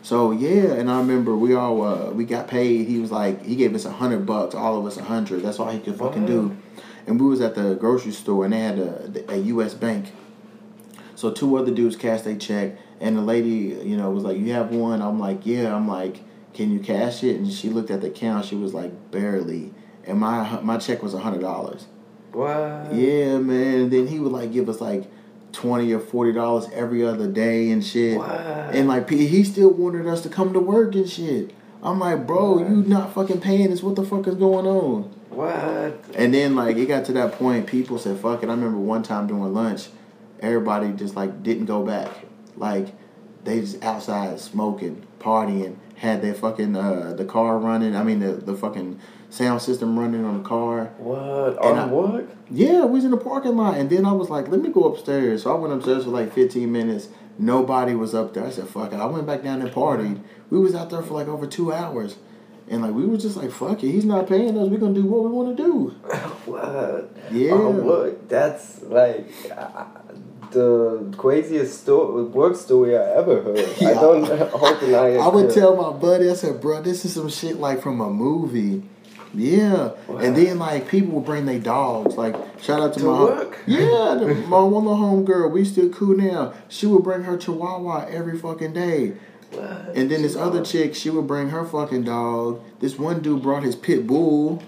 So yeah, and I remember we all uh, we got paid. He was like he gave us a hundred bucks, all of us a hundred. That's all he could fucking do. And we was at the grocery store and they had a, a U.S. bank. So two other dudes cashed a check, and the lady, you know, was like, "You have one." I'm like, "Yeah." I'm like, "Can you cash it?" And she looked at the account. She was like, "Barely." And my my check was a hundred dollars. What? Yeah, man. And then he would like give us like twenty or forty dollars every other day and shit. And like he he still wanted us to come to work and shit. I'm like, bro, What? you not fucking paying us. What the fuck is going on? What? And then like it got to that point, people said fuck it. I remember one time during lunch, everybody just like didn't go back. Like they just outside smoking, partying, had their fucking uh the car running. I mean the the fucking sound system running on the car. What? And On I- work? Yeah, we was in the parking lot, and then I was like, let me go upstairs. So I went upstairs for like 15 minutes. Nobody was up there. I said, fuck it. I went back down and partied. We was out there for like over two hours. And like we was just like, fuck it. He's not paying us. We're gonna do what we want to do. what? Yeah. On work? That's like uh, the craziest story, work story I ever heard. I don't and I. I would tell my buddy, I said, bro, this is some shit like from a movie. Yeah. Wow. And then like people would bring their dogs. Like shout out to, To my work? Yeah, the, my one little home girl, we still cool now. She would bring her chihuahua every fucking day. What? And then this other chick, she would bring her fucking dog. This one dude brought his pit bull.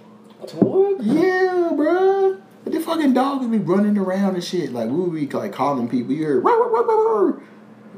To work? Yeah, bruh. The fucking dogs would be running around and shit. Like we would be like calling people. You heard, "Row, row, row, row, row."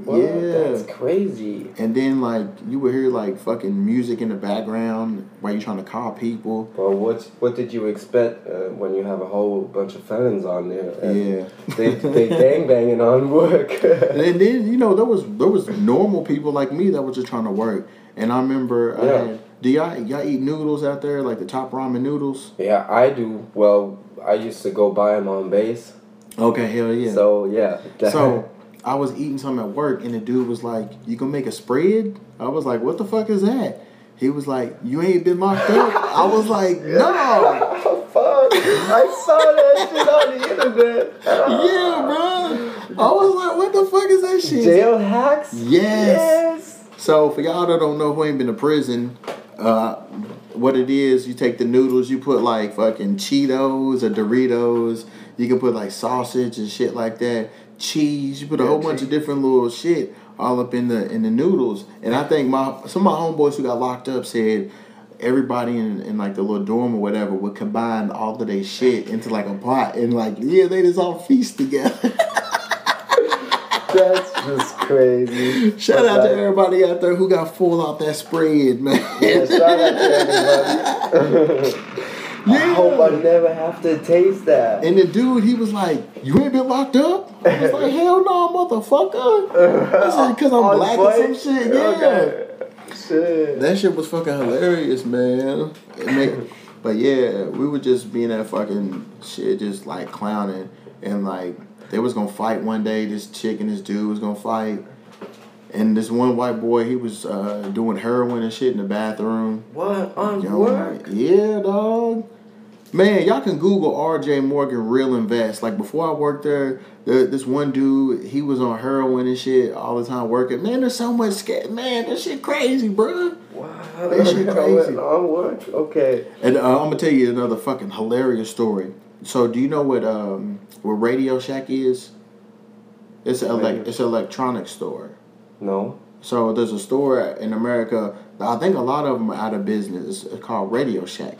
What? yeah. That's crazy. And then like you would hear like fucking music in the background while you're trying to call people. Well, what what did you expect uh, when you have a whole bunch of felons on there? and Yeah. They they gang banging on work. And then you know there was there was normal people like me that was just trying to work. And I remember, I Yeah. had, do y'all y'all eat noodles out there like the top ramen noodles? yeah, I do. Well, I used to go buy them on base. Okay, hell yeah. So yeah. that- So I was eating some at work, and the dude was like, "You gonna make a spread?" I was like, "What the fuck is that?" He was like, "You ain't been locked up." I was like, "No." Fuck! I saw that shit on the internet. Yeah, bro. I was like, "What the fuck is that shit?" Jail hacks. Yes. Yes. So for y'all that don't know who ain't been to prison, uh, what it is. You take the noodles, you put like fucking Cheetos or Doritos. You can put like sausage and shit like that, cheese. You put a Yeah, whole bunch of different little shit all up in the in the noodles. And I think my some of my homeboys who got locked up said everybody in, in like the little dorm or whatever would combine all of their shit into like a pot and like yeah they just all feast together. That's just crazy. Shout out to everybody out there who got full out that spread, man. Yeah, shout out to everybody. I hope I never have to taste that. And the dude, he was like, "You ain't been locked up." I was like, "Hell no, motherfucker!" I said, "Cause I'm On black or some shit." Yeah, Okay. Shit. that shit was fucking hilarious, man. But yeah, we were just being that fucking shit, just like clowning, and like they was gonna fight one day. This chick and this dude was gonna fight, and this one white boy, he was uh, doing heroin and shit in the bathroom. What on Yo, work? Yeah, dog. Man, y'all can Google R.J. Morgan Real Invest. Like before I worked there, the, this one dude, he was on heroin and shit all the time working. Man, there's so much Man, that shit crazy, bro. Wow, That shit crazy. on work. Okay. And uh, I'm gonna tell you another fucking hilarious story. So, do you know what um what Radio Shack is? It's a like it's an electronics store. No. So there's a store in America. I think a lot of them are out of business. It's called Radio Shack.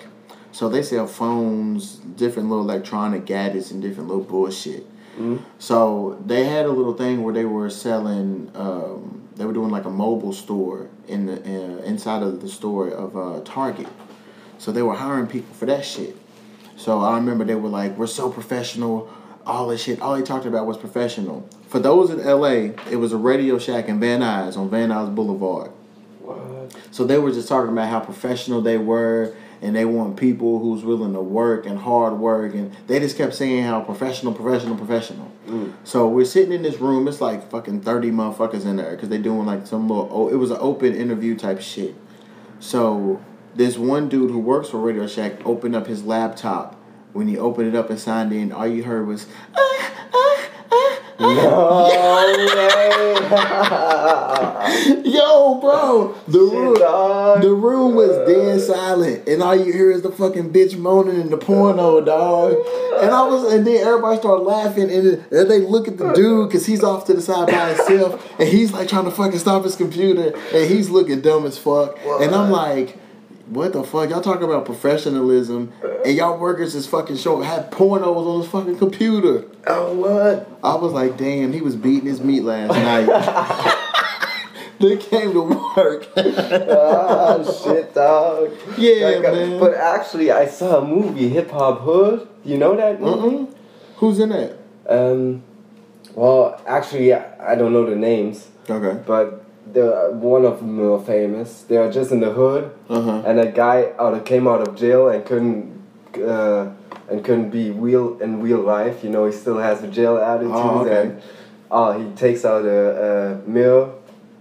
So they sell phones, different little electronic gadgets, and different little bullshit. Mhm. So they had a little thing where they were selling. Um, they were doing like a mobile store in the uh, inside of the store of uh, Target. So they were hiring people for that shit. So I remember they were like, "We're so professional." All this shit. All they talked about was professional. For those in LA, it was a Radio Shack in Van Nuys on Van Nuys Boulevard. What? So they were just talking about how professional they were, and they want people who's willing to work and hard work, and they just kept saying how professional, professional, professional. Mm. So we're sitting in this room. It's like fucking thirty motherfuckers in there because they doing like some little. Oh, it was an open interview type shit. So this one dude who works for Radio Shack opened up his laptop. When he opened it up and signed in, all you heard was. "Ah, ah, ah, No. Yo, bro, the room, the room was dead silent, and all you hear is the fucking bitch moaning in the porno, dog. And I was, and then everybody started laughing, and then they look at the dude because he's off to the side by himself, and he's like trying to fucking stop his computer, and he's looking dumb as fuck. And I'm like. What the fuck? Y'all talking about professionalism, and y'all workers is fucking showing had pornos on his fucking computer. Oh what? I was like, damn, he was beating his meat last night. they came to work. oh shit, dog. Yeah, Like, man. But actually, I saw a movie, Hip Hop Hood. You know that movie? Mm-mm. Who's in it? Um, well, actually, I I don't know the names, Okay. but the one of them are famous. They are just in the hood, Uh huh. and a guy out of, came out of jail and couldn't. Uh, and couldn't be real in real life, you know. He still has a jail attitude, Oh, okay. and uh, he takes out a, a mirror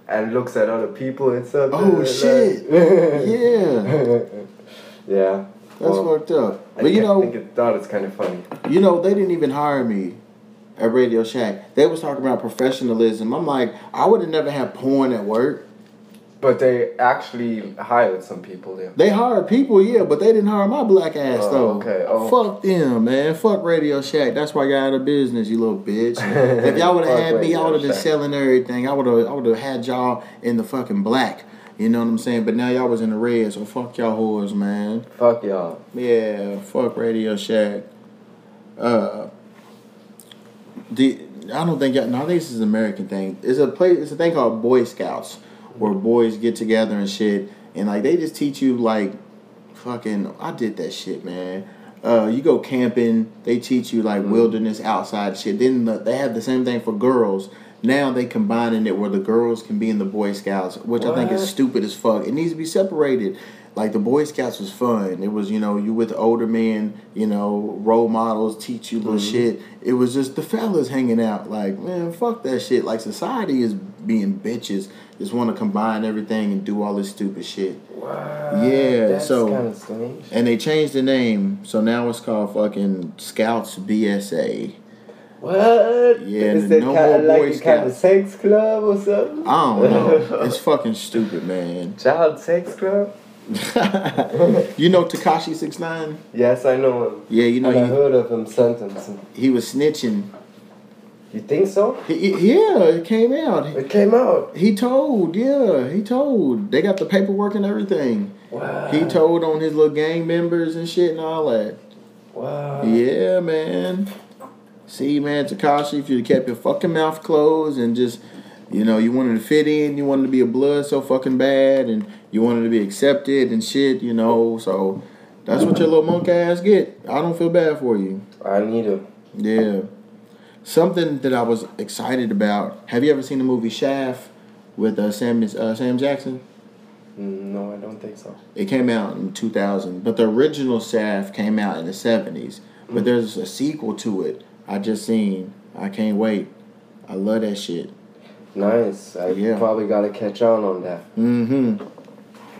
and looks at other people and stuff. Oh, like- shit. Yeah. yeah. That's Well, fucked up. I But you ca- know, think it, thought it's kind of funny. you know, they didn't even hire me at Radio Shack. They was talking about professionalism. I'm like, I would have never had porn at work. But they actually hired some people there. They hired people, yeah, but they didn't hire my black ass Oh, though. okay. Oh. Fuck them, man. Fuck Radio Shack. That's why y'all out of business, you little bitch. if y'all would have had me, I would have been selling everything. I would have, I would have had y'all in the fucking black. You know what I'm saying? But now y'all was in the red, so fuck y'all whores, man. Fuck y'all. Yeah, fuck Radio Shack. Uh, the I don't think y'all. No, I think this is an American thing. It's a place. It's a thing called Boy Scouts, where boys get together and shit, and like they just teach you like, fucking. I did that shit, man. Uh, you go camping. They teach you like wilderness outside shit. Then the, they have the same thing for girls. Now they combining it where the girls can be in the Boy Scouts, which I think is stupid as fuck. It needs to be separated. Like the Boy Scouts was fun. It was you know you with older men, you know role models teach you little mm-hmm. shit. It was just the fellas hanging out. Like man, fuck that shit. Like society is being bitches. Just want to combine everything and do all this stupid shit. Wow. Yeah, That's so- kind of strange. And they changed the name, so now it's called fucking Scouts BSA. What? Yeah, Is that no kind more of like Boy a kind of sex club or something? I don't know. it's fucking stupid, man. Child sex club? you know Tekashi Six Nine? Yes, I know him. Yeah, you know and I he, heard of him sentencing. he was snitching. You think so? He, yeah, it came out. It came out. He told, yeah, he told. They got the paperwork and everything. Wow. He told on his little gang members and shit and all that. Wow. Yeah, man. See, man, Tekashi, if you'd kept your fucking mouth closed and just, you know, you wanted to fit in, you wanted to be a blood so fucking bad, and you wanted to be accepted and shit, you know, so that's what your little monk ass get. I don't feel bad for you. I need him. Yeah. Something that I was excited about. Have you ever seen the movie Shaft with uh, Sam uh, Sam Jackson? Mm, No, I don't think so. It came out in 2000, but the original Shaft came out in the 70s. But there's a sequel to it. I just seen. I can't wait. I love that shit. Nice. I Yeah. probably gotta catch on on that. Mm-hmm.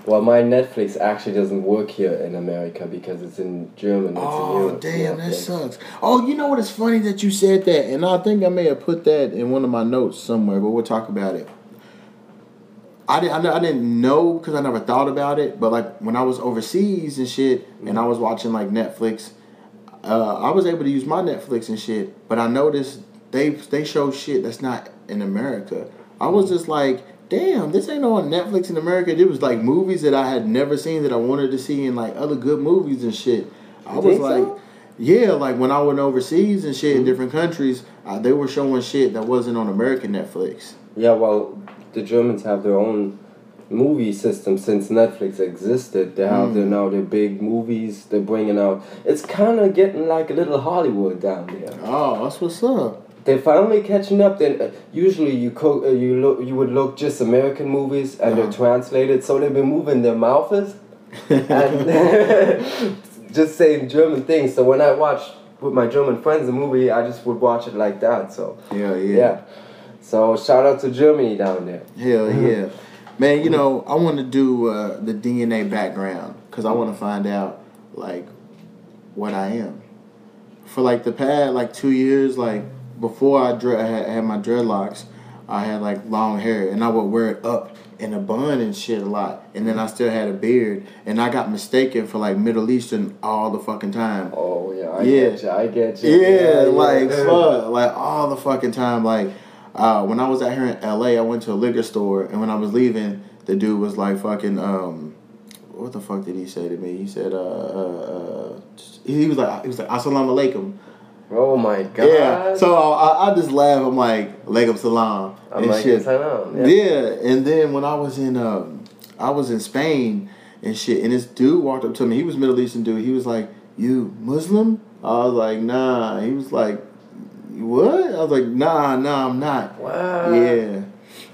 Well, my Netflix actually doesn't work here in America because it's in German. It's Oh Europe, damn, that sucks. Oh, you know what? It's funny that you said that, and I think I may have put that in one of my notes somewhere, but we'll talk about it. I didn't. I, didn't know because I never thought about it. But like when I was overseas and shit, and I was watching like Netflix, uh, I was able to use my Netflix and shit. But I noticed they they show shit that's not in America. I was just like, damn, this ain't on Netflix in America. It was like movies that I had never seen that I wanted to see, and like other good movies and shit. I You was like. so? Yeah, like when I went overseas and shit in Mm-hmm. different countries, uh, they were showing shit that wasn't on American Netflix. Yeah, well, the Germans have their own movie system since Netflix existed. They have their now their big movies. They're bringing out. It's kind of getting like a little Hollywood down there. Oh, that's what's up. They're finally catching up. Then uh, usually you co- uh, you look you would look just American movies and they're Uh-huh. translated, so they've been moving their mouths and just saying German things. So when I watch with my German friends a movie, I just would watch it like that. So Yeah, yeah. yeah. So shout out to Germany down there. Hell yeah. Man, you know, I want to do uh, the DNA background because I want to find out, like, what I am. For, like, the past, like, two years, like, before I I had, had my dreadlocks, I had, like, long hair, and I would wear it up in a bun and shit a lot. And then I still had a beard, and I got mistaken for, like, Middle Eastern all the fucking time. Oh yeah, I Yeah. get you. I get you. Yeah, like yeah. fuck, like all the fucking time. Like uh, when I was out here in L.A., I went to a liquor store, and when I was leaving, the dude was like fucking um, what the fuck did he say to me? He said uh, uh, uh he was like he was like assalamu alaikum. Oh my god. Yeah, so I, I just laugh. I'm like alaikum salam I'm and like, shit. salam. Yeah. Yeah. and then when I was in um, I was in Spain and shit, and this dude walked up to me. He was Middle Eastern dude. He was like, "You Muslim?" I was like, "Nah." He was like, "What?" I was like, "Nah, nah, I'm not." Wow. Yeah,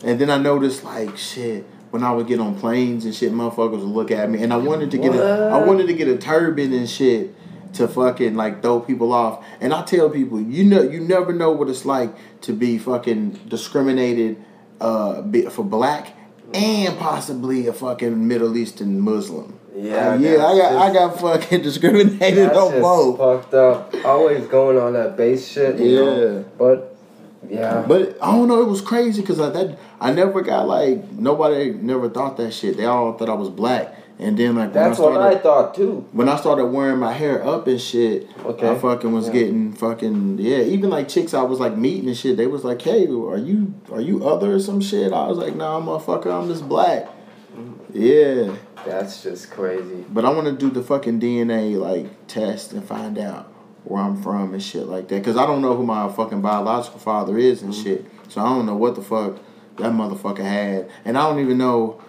and then I noticed like shit when I would get on planes and shit, motherfuckers would look at me, and I wanted to get a, I wanted to get a turban and shit to fucking like throw people off. And I tell people, you know, you never know what it's like to be fucking discriminated uh, for black and possibly a fucking Middle Eastern Muslim. Yeah, Uh, yeah, I got I got fucking discriminated on just both. fucked up. Always going on that base shit. You Yeah. Know? But yeah. But I don't know. It was crazy because I that I never got like nobody never thought that shit. They all thought I was black, and then like that's when I what I thought too. when I started wearing my hair up and shit, Okay. I fucking was Yeah. getting fucking yeah. Even like chicks I was like meeting and shit. They was like, "Hey, are you are you other or some shit?" I was like, "Nah, I'm a motherfucker, I'm just black." Yeah, That's just crazy. but I want to do the fucking DNA like test and find out where I'm from and shit like that. Because I don't know who my fucking biological father is and mm-hmm. shit. So I don't know what the fuck that motherfucker had. And I don't even know.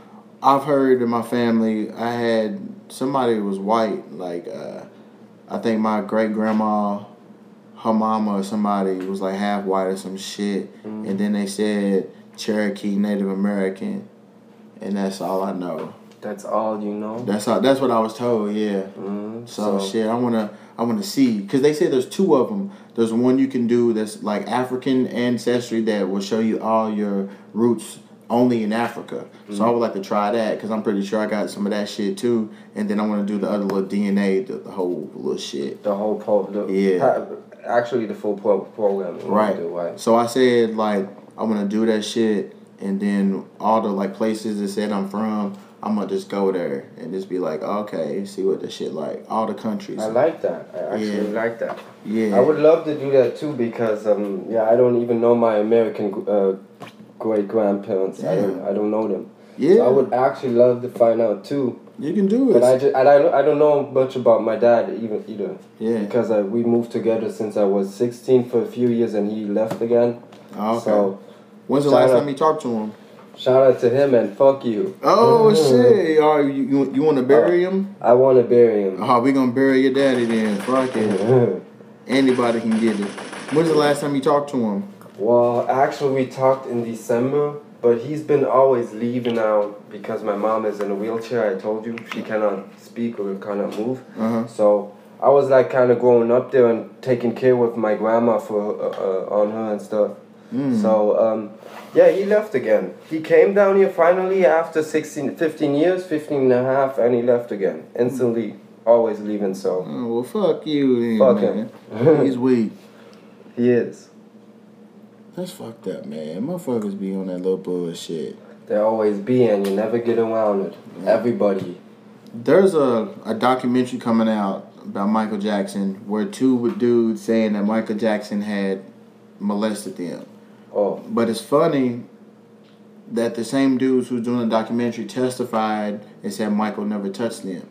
I've heard in my family, I had somebody was white. Like, uh, I think my great grandma, her mama or somebody was like half white or some shit. And then they said Cherokee, Native American. And that's all I know. That's all you know. That's all, that's what I was told. Yeah. Mm, So, shit, I wanna I wanna see because they say there's two of them. There's one you can do that's like African ancestry that will show you all your roots only in Africa. So I would like to try that because I'm pretty sure I got some of that shit too. And then I want to do the other little DNA, the, the whole little shit. The whole pro. The, Yeah. actually, the full pro- program. Right. Do, right. So I said like I want to do that shit, and then all the like places that said I'm from, I'm gonna just go there and just be like, okay, see what the shit like. All the countries. I like that. I actually Yeah. like that. yeah. I would love to do that too because um yeah I don't even know my American uh, great grandparents. I don't I don't know them. yeah. So I would actually love to find out too. you can do it. But I just I don't I don't know much about my dad even either yeah. because uh, we moved together since I was 16 for a few years and he left again. Oh, okay. So When's the last out- time you talked to him? shout out to him and fuck you. Oh Mhm. shit! All right, you you, you want to bury him? I want to bury him. Oh, we gonna bury your daddy then. Fuck it. Anybody can get it. When's the last time you talked to him? Well, actually, we talked in December, but he's been always leaving out because my mom is in a wheelchair. I told you she cannot speak or cannot move. Uh huh. So I was like kind of growing up there and taking care with my grandma for uh, uh, on her and stuff. Mm. So um, yeah, he left again. He came down here finally after 16, 15 years, 15 and a half, and he left again instantly. Always leaving. So Oh, well, fuck you then, Fuck man. him. He's weak. he is. That's fucked up, man. Motherfuckers be on that little bullshit. They always be, and you never get around it. Everybody. There's a, a documentary coming out about Michael Jackson where two dudes saying that Michael Jackson had molested them. Oh, But it's funny that the same dudes who's doing the documentary testified and said Michael never touched them.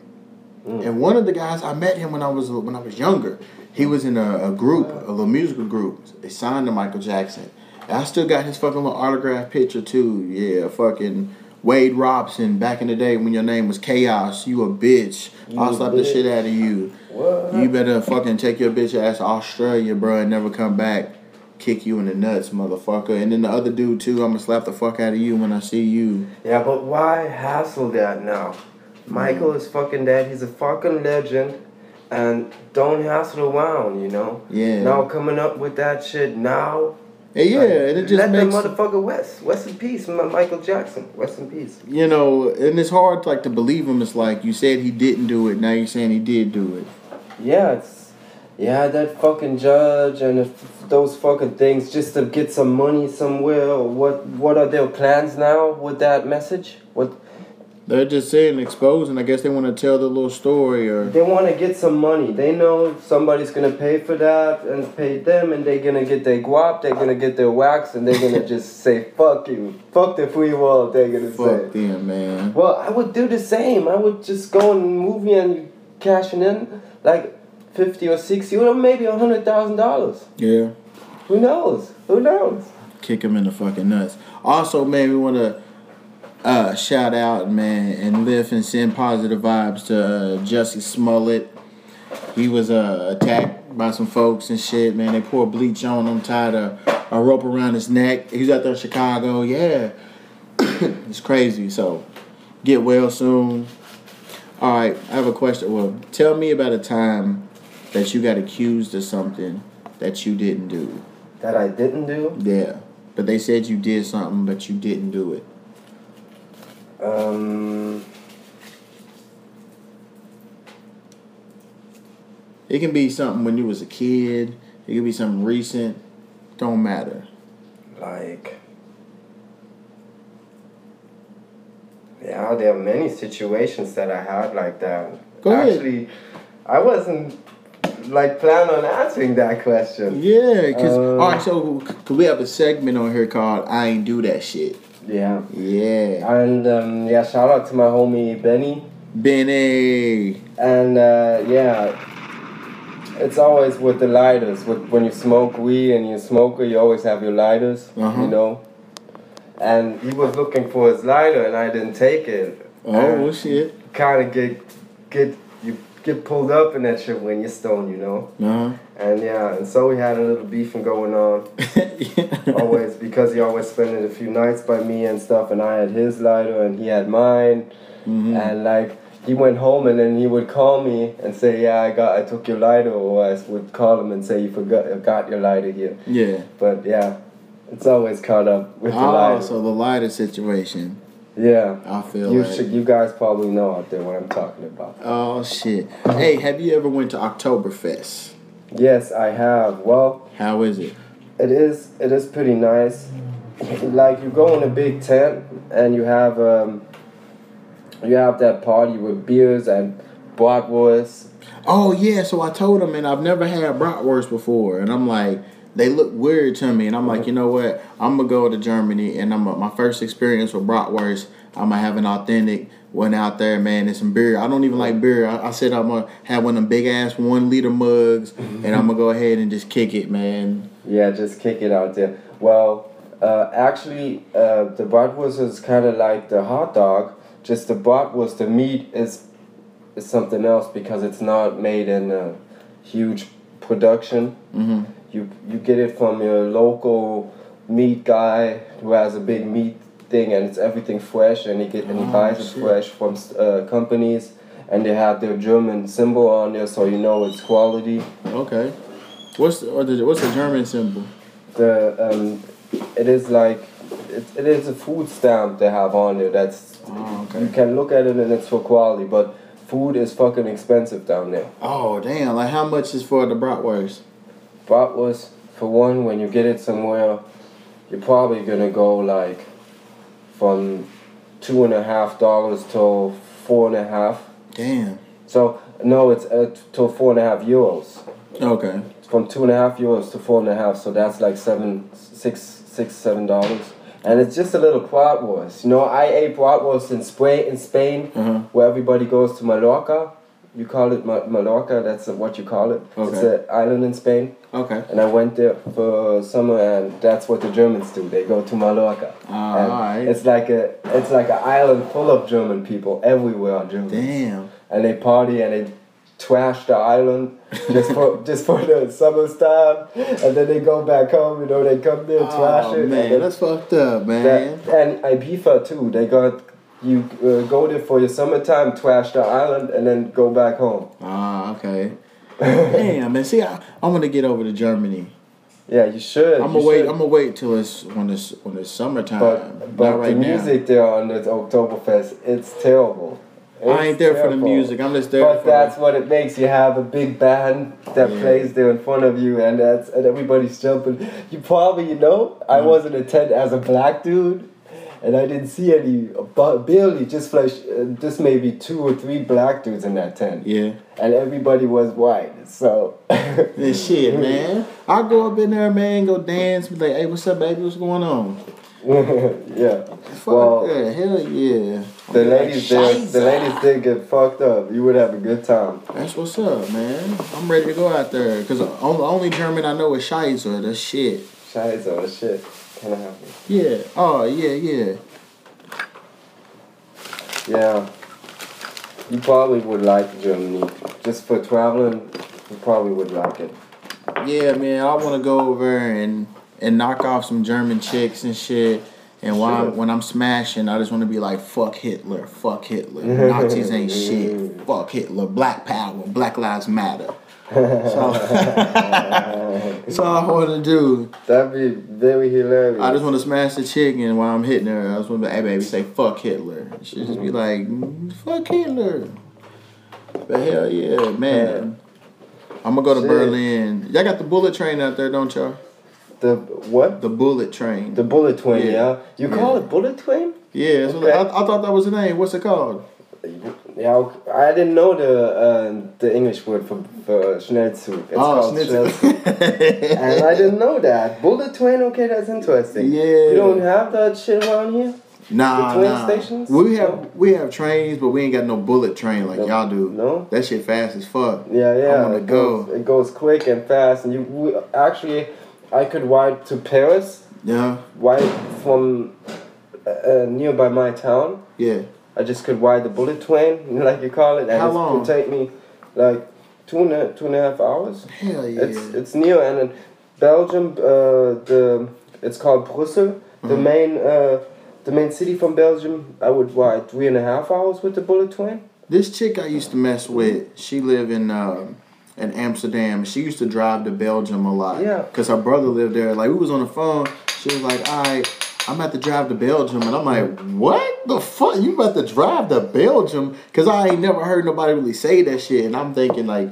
Mm. And one of the guys I met him when I was when I was younger. He was in a, a group, a little musical group. They signed to Michael Jackson. I still got his fucking little autograph picture too. Yeah, fucking Wade Robson back in the day when your name was Chaos. You a bitch. You I'll slap the shit out of you. what? You better fucking take your bitch ass to Australia, bro, and never come back. Kick you in the nuts, motherfucker. And then the other dude too, I'm gonna slap the fuck out of you when I see you. Yeah, but why hassle that now? Michael is fucking dead. He's a fucking legend. And don't hassle around, you know? Yeah. Now coming up with that shit now. And yeah, and it just Let makes the motherfucker West. West in peace, Michael Jackson. West in peace. you know, and it's hard like to believe him. It's like you said he didn't do it. Now you're saying he did do it. Yeah, it's yeah that fucking judge and those fucking things just to get some money somewhere. Or what what are their plans now with that message? What They're just saying exposing. I guess they want to tell the little story or they want to get some money. They know somebody's gonna pay for that and pay them, and they're gonna get their guap. They're gonna get their wax, and they're gonna just say fuck you, fuck the free world. They're gonna fuck say. them, man. Well, I would do the same. I would just go and movie and cashing in like fifty or sixty or maybe a hundred thousand dollars. Yeah. Who knows? Who knows? kick him in the fucking nuts. Also, man, we want to uh, shout out, man, and lift and send positive vibes to uh, Jussie Smollett. He was uh, attacked by some folks and shit, man. They poured bleach on him, tied a, a rope around his neck. He's out there in Chicago. Yeah, it's crazy. So, get well soon. All right, I have a question. Well, tell me about a time that you got accused of something that you didn't do. That I didn't do. Yeah, but they said you did something, but you didn't do it. Um, It can be something when you was a kid. It can be something recent. Don't matter. like. Yeah, there are many situations that I had like that. Go ahead. Actually, I wasn't like plan on answering that question. Yeah, cause Uh, all right. So cause we have a segment on here called "I Ain't Do That Shit." Yeah. Yeah, And um, yeah, shout out to my homie Benny. Benny. And uh, yeah, it's always with the lighters. With when you smoke weed and you're a smoker, you always have your lighters. Uh-huh. You know. And he was looking for his lighter, and I didn't take it. Oh shit. Kind of get get get pulled up in that shit when you're stoned, you know. Uh And yeah, and so we had a little beefing going on. huh. always because he always spent a few nights by me and stuff, and I had his lighter and he had mine. Mhm. And like he went home and then he would call me and say, "Yeah, I got, I took your lighter," or I would call him and say, "You forgot, got your lighter here." Yeah. But yeah, it's always caught up with the Oh, lighter. so the lighter situation. Yeah, I feel you like. should, you guys probably know out there what I'm talking about. Oh shit. Hey, have you ever went to Oktoberfest? Yes, I have. Well, How is it? It is. It is pretty nice. Like you go in a big tent and you have um, you have that party with beers and bratwurst. Oh yeah, so I told him, and I've never had bratwurst before, and I'm like, they look weird to me, and I'm like, you know what? I'm gonna go to Germany, and I'm my first experience with bratwurst. I'm gonna have an authentic. one out there, man, and some beer. I don't even like beer. I, I said I'm gonna have one of them big ass one liter mugs, and I'm gonna go ahead and just kick it, man. Yeah, just kick it out there. Well, uh, actually, uh, the bratwurst is kind of like the hot dog. Just the bratwurst, the meat is is something else because it's not made in a huge production. Mm-hmm. You you get it from your local meat guy who has a big meat thing, and it's everything fresh, and he get and he Oh, buys it fresh from uh, companies, and they have their German symbol on there, so you know it's quality. Okay. What's the, or the what's the German symbol? the um, it is like it, it is a food stamp they have on there. That's Oh, you can look at it and it's for quality, but food is fucking expensive down there. Oh damn! Like how much is for the bratwurst? Bratwurst for one, when you get it somewhere, you're probably gonna go like from two and a half dollars to four and a half. Damn. So no, it's uh, to four and a half euros. Okay. from two and a half euros to four and a half, so that's like seven, six, six, seven dollars. And it's just a little bratwurst. You know, I ate bratwurst in Spain, in Spain, Uh-huh. where everybody goes to Mallorca. You call it Ma- Mallorca. That's what you call it. It's an island in Spain, Okay. and I went there for summer, and that's what the Germans do. They go to Mallorca. Ah, And alright. It's like a, it's like an island full of German people. Everywhere are Germans Damn. and they party and they trash the island just for just for the summer time, and then they go back home. You know, they come there, trash Oh it. man, that's fucked up, man. that, and Ibiza too. They got you uh, go there for your summertime, trash the island, and then go back home. Ah, okay. Damn, man. See, I, I want to get over to Germany. Yeah, you should. I'm gonna wait. should. I'm gonna wait till it's when it's when it's summertime. But but right the now. music there on the Oktoberfest, it's terrible. I ain't It's there for the music. I'm just there for. But that's what it makes. You have a big band that Yeah. plays there in front of you, and that's and everybody's jumping. You probably, you know, I Mhm. wasn't a tent as a black dude, and I didn't see any, but barely, just flash, uh, just maybe two or three black dudes in that tent, yeah. and everybody was white. So, This shit, man. I go up in there, man, go dance, be like, "Hey, what's up, baby? What's going on?" yeah, Fuck Well, yeah, hell yeah. the ladies there, the ladies did get fucked up. You would have a good time. That's what's up, man. I'm ready to go out there because the only, German I know is Scheisse. That's shit. Scheiße, shit. Can I have it? Yeah. Oh yeah, yeah. Yeah. You probably would like Germany. Just for traveling, you probably would like it. Yeah, man, I want to go over and and knock off some German chicks and shit. And while Sure. I'm, when I'm smashing, I just want to be like, "Fuck Hitler, fuck Hitler, Nazis ain't shit, fuck Hitler, Black Power, Black Lives Matter." So that's all I want to do. That'd be very hilarious. I just want to smash the chicken while I'm hitting her, I just want to be, "Hey, baby, say fuck Hitler." She just be like, "Mm, "Fuck Hitler." But hell yeah, man. I'm gonna go to Shit. Berlin. Y'all got the bullet train out there, don't y'all? the what? The bullet train. The bullet train, Yeah. yeah. You call Yeah. it bullet train? yeah, Okay. I, I thought that was the name. What's it called? Yeah, ok- I didn't know the uh, the English word for, for Schnellzug. It's oh, called Schnellzug. And I didn't know that. Bullet train, okay, that's interesting. Yeah. You don't have that shit around here? Nah, The train nah. stations? We have we have trains, but we ain't got no bullet train like No. y'all do. No? That shit fast as fuck. Yeah, yeah. wanna it goes, go. It goes quick and fast, and you we, actually, I could ride to Paris, Yeah, right from uh, uh, nearby my town. yeah. I just could ride the bullet train, like you call it, and How it long? would take me like two and a, two and a half hours. Hell yeah. It's it's near, and in Belgium, uh, the it's called Brussels, the Mhm. main uh, the main city from Belgium. I would ride three and a half hours with the bullet train. This chick I used to mess with, she live in um in Amsterdam. She used to drive to Belgium a lot. Yeah. Cause her brother lived there. Like we was on the phone. She was like, "All right, I'm about to drive to Belgium," and I'm like, "What the fuck? You about to drive to Belgium?" Cause I ain't never heard nobody really say that shit, and I'm thinking like.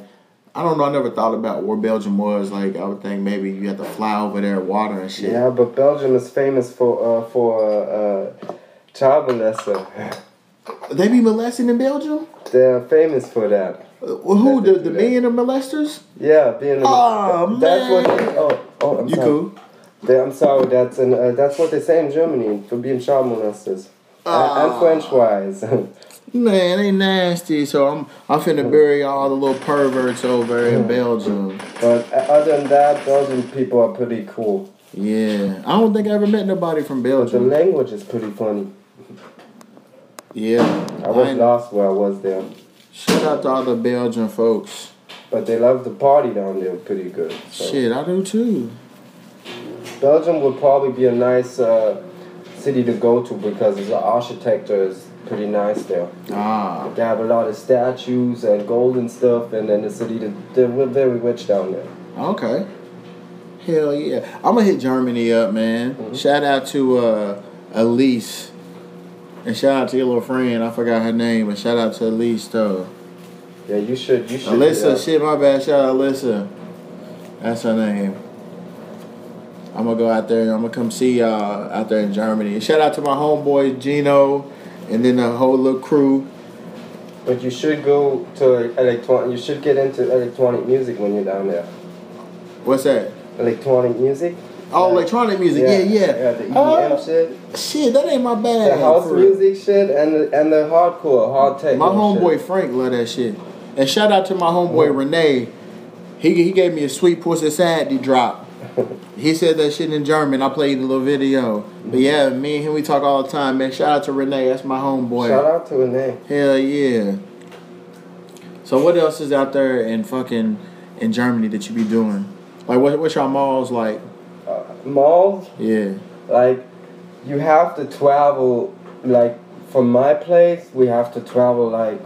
I don't know. I never thought about where Belgium was. Like, I would think maybe you had to fly over there, water and shit. Yeah, but Belgium is famous for uh, for uh, uh, Charbelesse. They be molesting in Belgium? They're famous for that. Who? That The, the men are molesters? Yeah, being. Oh, that's what. man. They, oh, oh, I'm You sorry. cool? They, I'm sorry. That's an, uh, that's what they say in Germany for being child molesters. Ah. and, and French wise. Man, they nasty. So I'm I'm finna bury all the little perverts over in Belgium. but uh, other than that, Belgian people are pretty cool. Yeah. I don't think I ever met nobody from But the language is pretty funny. Yeah. I was I- lost where I was there. Shout out to all the Belgian folks. But they love the party down there pretty good. So. Shit, I do too. Belgium would probably be a nice uh, city to go to because the architecture is pretty nice there. Ah. They have a lot of statues and gold and stuff, and then the city, they're very rich down there. Okay. Hell yeah. I'm gonna hit Germany up, man. Mhm. Shout out to uh Elise. And shout out to your little friend. I forgot her name, but shout out to Elise though. Yeah, you should. You should. Alyssa, yeah. shit, my bad. Shout out Alyssa. That's her name. I'm gonna go out there and I'm gonna come see y'all out there in Germany. And shout out to my homeboy Gino and then the whole little crew. But you should go to electronic. You should get into electronic music when you're down there. What's that? Electronic music. Oh, Yeah. electronic music. Yeah, yeah. Yeah, the EDM Uh, shit, shit, that ain't my bag. the house for real. music shit, and the, and the hardcore, hard tech. My homeboy Frank love that shit. And shout out to my homeboy Renee. He he gave me a sweet pussy Sandy drop. He said that shit in German. I played a little video. But yeah, me and him we talk all the time, man. Shout out to Renee. That's my homeboy. Shout out to Renee. Hell yeah. So what else is out there in fucking in Germany that you be doing? Like what what's your malls like? Uh, malls, Yeah. like you have to travel. Like from my place, we have to travel like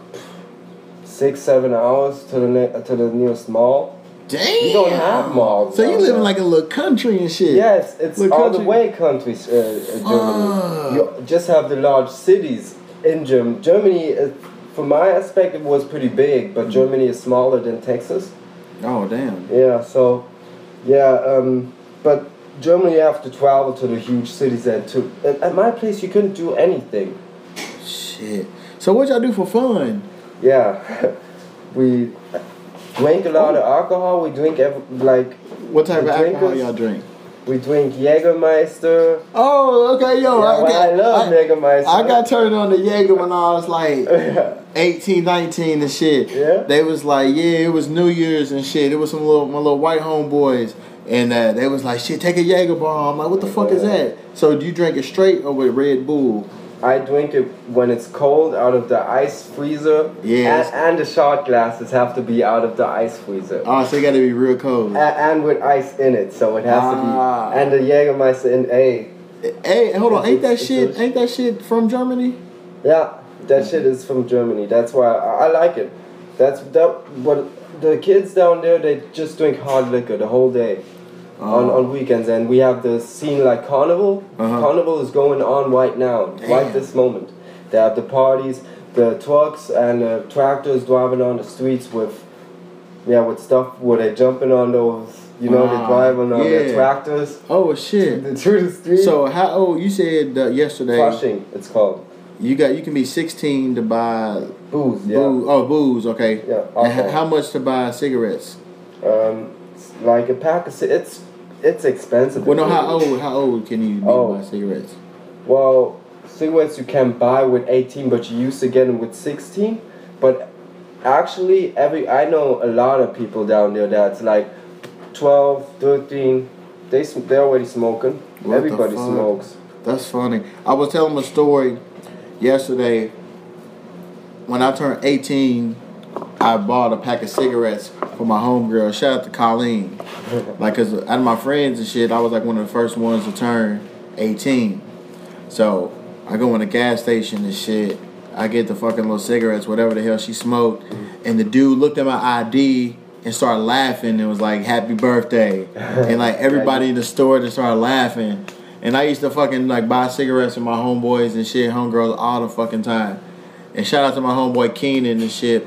six, seven hours to the ne- to the nearest mall. Damn. You don't have malls. So you down live in like a little country and shit. Yes, it's Look, all the country- way countries, uh, uh, Germany. You just have the large cities in Germany. Germany, uh, from my aspect, it was pretty big, but Germany is smaller than Texas. Oh damn. Yeah, so, yeah, um, but Germany, you have to travel to the huge cities and to. At, at my place, you couldn't do anything. Shit. So what y'all do for fun? Yeah, we drink a lot of alcohol. We drink every, like What type of alcohol y'all drink? we drink Jägermeister. Oh, okay, yo. yeah, okay. I love I, Jägermeister. I got turned on to Jaeger when I was like 18, 19 and shit. Yeah? They was like, yeah, it was New Year's and shit. It was some little my little white homeboys. And uh, they was like, shit, take a Jaeger bomb. I'm like, what the fuck is that? So do you drink it straight or with Red Bull? I drink it when it's cold out of the ice freezer. Yes. And, and the shot glasses have to be out of the ice freezer. Oh, so it gotta be real cold. A- and with ice in it, so it has Ah. to be. And the Jägermeister in A. Hey, hold on, ain't that shit? Ain't that shit from Germany? Yeah, that shit is from Germany. That's why I, I like it. That's that. But the kids down there, they just drink hard liquor the whole day. On, Oh. on weekends and we have the scene like carnival Uh-huh. carnival is going on right now Damn. right this moment they have the parties the trucks and the tractors driving on the streets with yeah with stuff where they're jumping on those you know Ah, they driving on yeah. their tractors Oh shit. through the street So how old? You said uh, yesterday. Fasching it's called You got you can be 16 to buy booze yeah booze. Oh, booze. Okay. Yeah, how much to buy cigarettes? um like a pack of it's it's expensive Well, no. How old? How old can you be Oh. buy cigarettes? Well, cigarettes you can buy with 18, but you used to get them with 16. But actually, every I know a lot of people down there that's like 12, 13. They they're already smoking. What Everybody smokes. That's funny. I was telling a story yesterday. When I turned 18, I bought a pack of cigarettes for my homegirl. Shout out to Colleen. Like, cause out of my friends and shit, I was like one of the first ones to turn 18. So I go in a gas station and shit. I get the fucking little cigarettes, whatever the hell she smoked, and the dude looked at my ID and started laughing and was like, "Happy birthday!" and like everybody in the store just started laughing. And I used to fucking like buy cigarettes with my homeboys and shit, homegirls all the fucking time. And shout out to my homeboy Keenan and shit.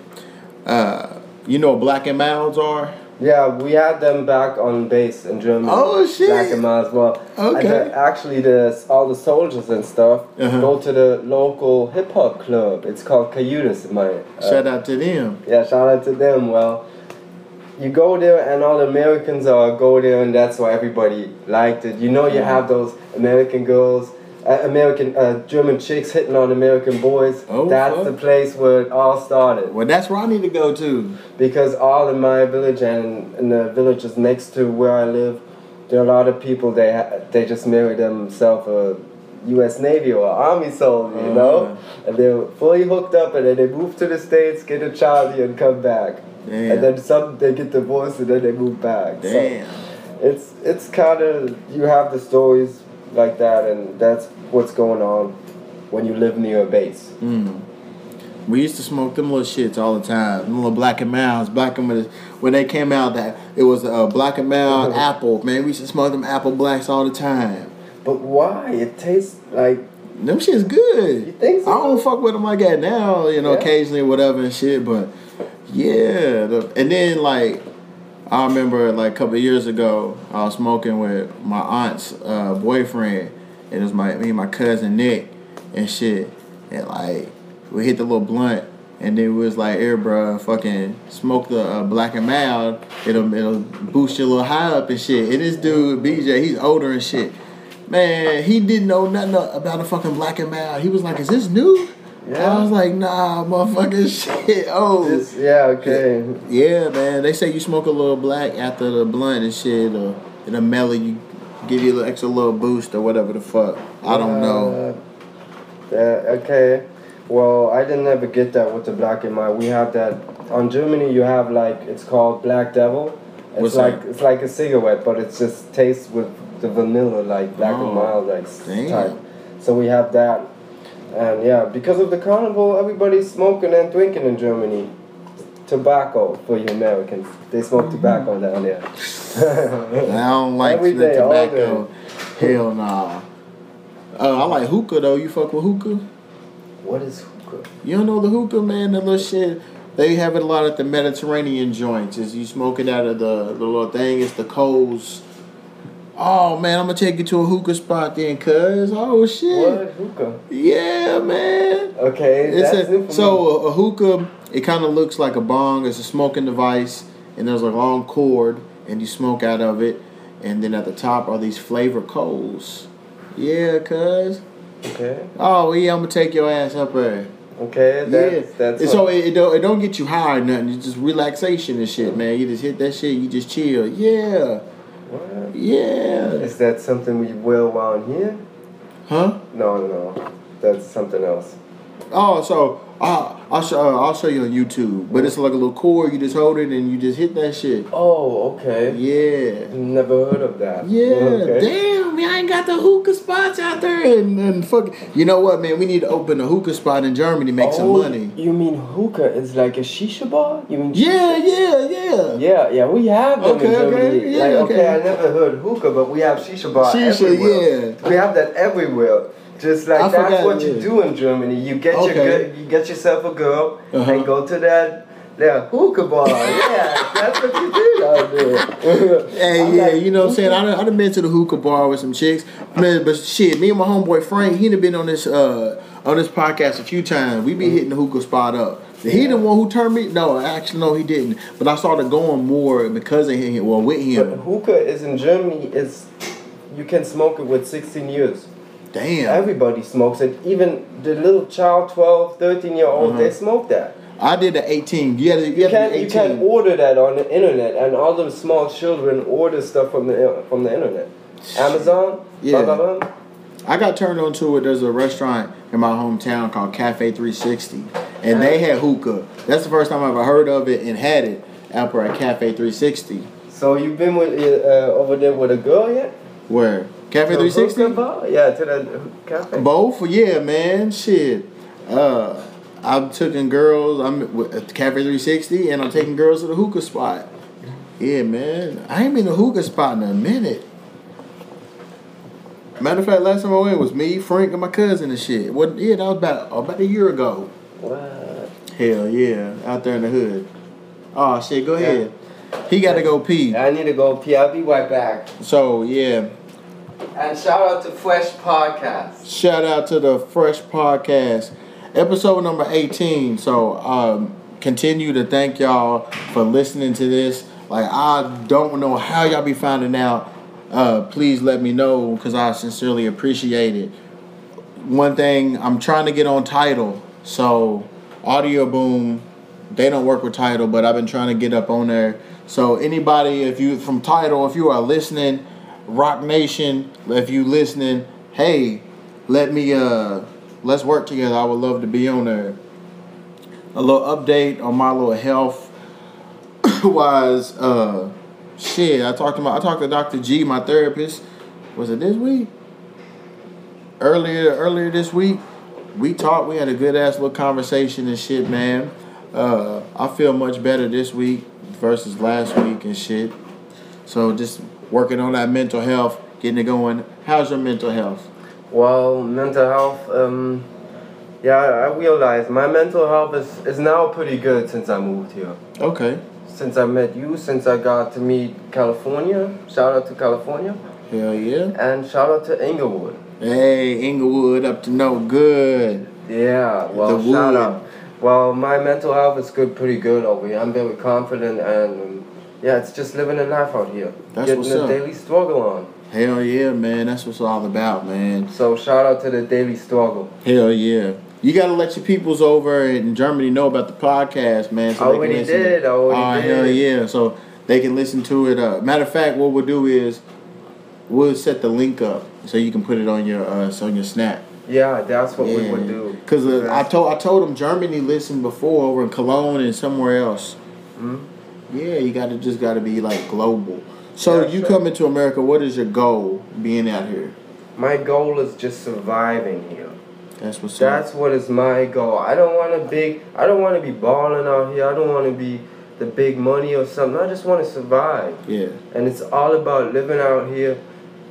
Uh, you know what Black and Milds are? Yeah, we had them back on base in Germany. Oh, shit. Black and as well. Okay. Then actually, the all the soldiers and stuff Uh-huh. go to the local hip hop club. It's called Cayutas my. uh, Shout out to them. Yeah, shout out to them. Well, you go there and all the Americans are go there, and that's why everybody liked it. You know, you have those American girls, uh, American uh, German chicks hitting on American boys. Oh, that's fuck. the place where it all started. Well, that's where I need to go to. Because all in my village and in the villages next to where I live, there are a lot of people. They ha- they just marry themselves a U.S. Navy or Army soldier, you know, Uh-huh. and they're fully hooked up, and then they move to the states, get a child here, and come back. Damn. And then some they get divorced and then they move back. So Damn. it's it's kind of you have the stories like that, and that's what's going on when you live near a base. Mm. We used to smoke them little shits all the time. Them little black and milds. Black and Milds- when they came out, that it was a black and mild apple. Man, we used to smoke them apple blacks all the time. But why? It tastes like Them shit's good. You think so? I don't fuck with them like that now. You know, Yeah. occasionally whatever and shit. But yeah, the, and then like I remember like a couple of years ago, I was smoking with my aunt's uh, boyfriend, and it was my me and my cousin Nick and shit, and like we hit the little blunt. And then we was like, "Here, bro, fucking smoke the uh, black and mild. It'll it'll boost your little high up and shit." And this dude, BJ, he's older and shit. Man, he didn't know nothing about a fucking black and mild. He was like, "Is this new?" Yeah. I was like, "Nah, motherfucking shit." Oh, this. Yeah, okay. yeah, man. They say you smoke a little black after the blunt and shit, or it'll mellow you, give you an extra little boost or whatever the fuck. I don't know. Uh, yeah, okay. Well, I didn't ever get that with the black and mild. We have that on Germany. You have like it's called Black Devil. It's What's like that? it's like a cigarette, but it just tastes with the vanilla, like black Oh, and mild, like type. So we have that, and yeah, because of the carnival, everybody's smoking and drinking in Germany. Tobacco for you Americans. They smoke tobacco down there. I don't like Every the tobacco. Hell nah. Uh, I like hookah though. You fuck with hookah? what is hookah? You don't know the hookah, man? The little shit. They have it a lot at the Mediterranean joints. Is you smoke it out of the, the little thing? It's the coals. Oh man, I'm gonna take you to a hookah spot then, cuz. Oh shit. What hookah? Yeah, man. Okay, It's a, so a, a hookah. It kind of looks like a bong. It's a smoking device, and there's a long cord, and you smoke out of it, and then at the top are these flavor coals. Yeah, cuz. Okay. Oh yeah, I'm gonna take your ass up there. Okay, that's yeah, that's And so it, it don't it don't get you high or nothing. It's just relaxation and shit, man. You just hit that shit. You just chill. Yeah, what? yeah. Is that something we will around here? Huh? No, no, no. That's something else. Oh, so uh, I'll show uh, I'll show you on YouTube. But it's like a little cord. You just hold it and you just hit that shit. Oh, okay. Yeah. Never heard of that. Yeah, Okay. damn, man, I ain't got the hookah spots out there, and, and fuck. You know what, man? We need to open a hookah spot in Germany, make some Oh, money. You mean hookah is like a shisha bar? You mean Yeah, shisha? yeah, yeah. Yeah, yeah, we have them Okay, in okay, yeah, like, okay. okay. I never heard hookah, but we have shisha bar Shisha, everywhere. yeah. We have that everywhere. Just like I that's what you do in Germany. You get your Okay. girl, you get yourself a girl Uh-huh. and go to that that hookah bar. yeah, that's what you do there. Hey, I'm yeah, like, you know what I'm saying? I done, I done been to the hookah bar with some chicks. Man, but shit, me and my homeboy Frank, he done been on this uh on this podcast a few times. We be hitting the hookah spot up. He the one who turned me? No, actually, no, he didn't. But I started going more because of him, well, with But him. hookah is in Germany is you can smoke it with 16 years. Damn. Everybody smokes it. Even the little child, 12, 13 year old, Uh-huh. they smoke that. I did the 18. You had to, you You had to can be you can 18. order that on the internet, and all the small children order stuff from the from the internet. Amazon, Yeah. blah, blah, blah. I got turned on to it. There's a restaurant in my hometown called Cafe 360, and they had hookah. That's the first time I ever heard of it and had it out at Cafe 360. So you've been with uh, over there with a girl yet? Where? Cafe 360? Yeah, to the cafe. Both? Yeah, man. Shit. Uh, I'm taking girls. I'm at Cafe 360, and I'm taking girls to the hookah spot. Yeah, man. I ain't been to a hookah spot in a minute. Matter of fact, last time I went was me, Frank, and my cousin and shit. What? Yeah, that was about about a year ago. What? Hell yeah, out there in the hood. Oh shit, go ahead. He got to go pee. I need to go pee. I'll be right back. So yeah, And shout out to Fresh Podcast. shout out to the Fresh Podcast, episode number eighteen. So um, continue to thank y'all for listening to this. Like I don't know how y'all be finding out. Uh, please let me know because I sincerely appreciate it. One thing I'm trying to get on Tidal, so Audioboom, they don't work with Tidal, but I've been trying to get up on there. So anybody, if you from Tidal, if you are listening, Roc Nation, if you listening, hey, let me uh let's work together. I would love to be on there. A little update on my little health wise, uh shit. I talked to my I talked to Dr. G, my therapist. Was it this week? Earlier earlier this week. We talked, we had a good ass little conversation and shit, man. Uh I feel much better this week versus last week and shit. So just working on that mental health, getting it going. How's your mental health? Well, mental health, um, yeah, I realize my mental health is, is now pretty good since I moved here. Okay. Since I met you, since I got to meet California, shout out to California, Hell yeah. and shout out to Inglewood. Hey, Inglewood up to no good. Yeah, well, The shout wood. out. Well, my mental health is good, pretty good over here. I'm very confident, and yeah, it's just living a life out here. That's Getting what's the up. daily struggle on. Hell yeah, man. That's what's all about, man. So shout out to the daily struggle. Hell yeah. You gotta let your peoples over in Germany know about the podcast, man. I already can listen. did, I already oh, did. hell yeah. So they can listen to it. Uh, matter of fact, what we'll do is we'll set the link up so you can put it on your uh, on your snap. Yeah, that's what we would do. Cause uh, I told I told them Germany listened before over in Cologne and somewhere else. Mhm. Yeah, you gotta just gotta be like global. So Yeah, you sure. come into America. What is your goal being out here? My goal is just surviving here. That's what's That's what is my goal. I don't want to big. I don't want to be balling out here. I don't want to be the big money or something. I just want to survive. Yeah. And it's all about living out here.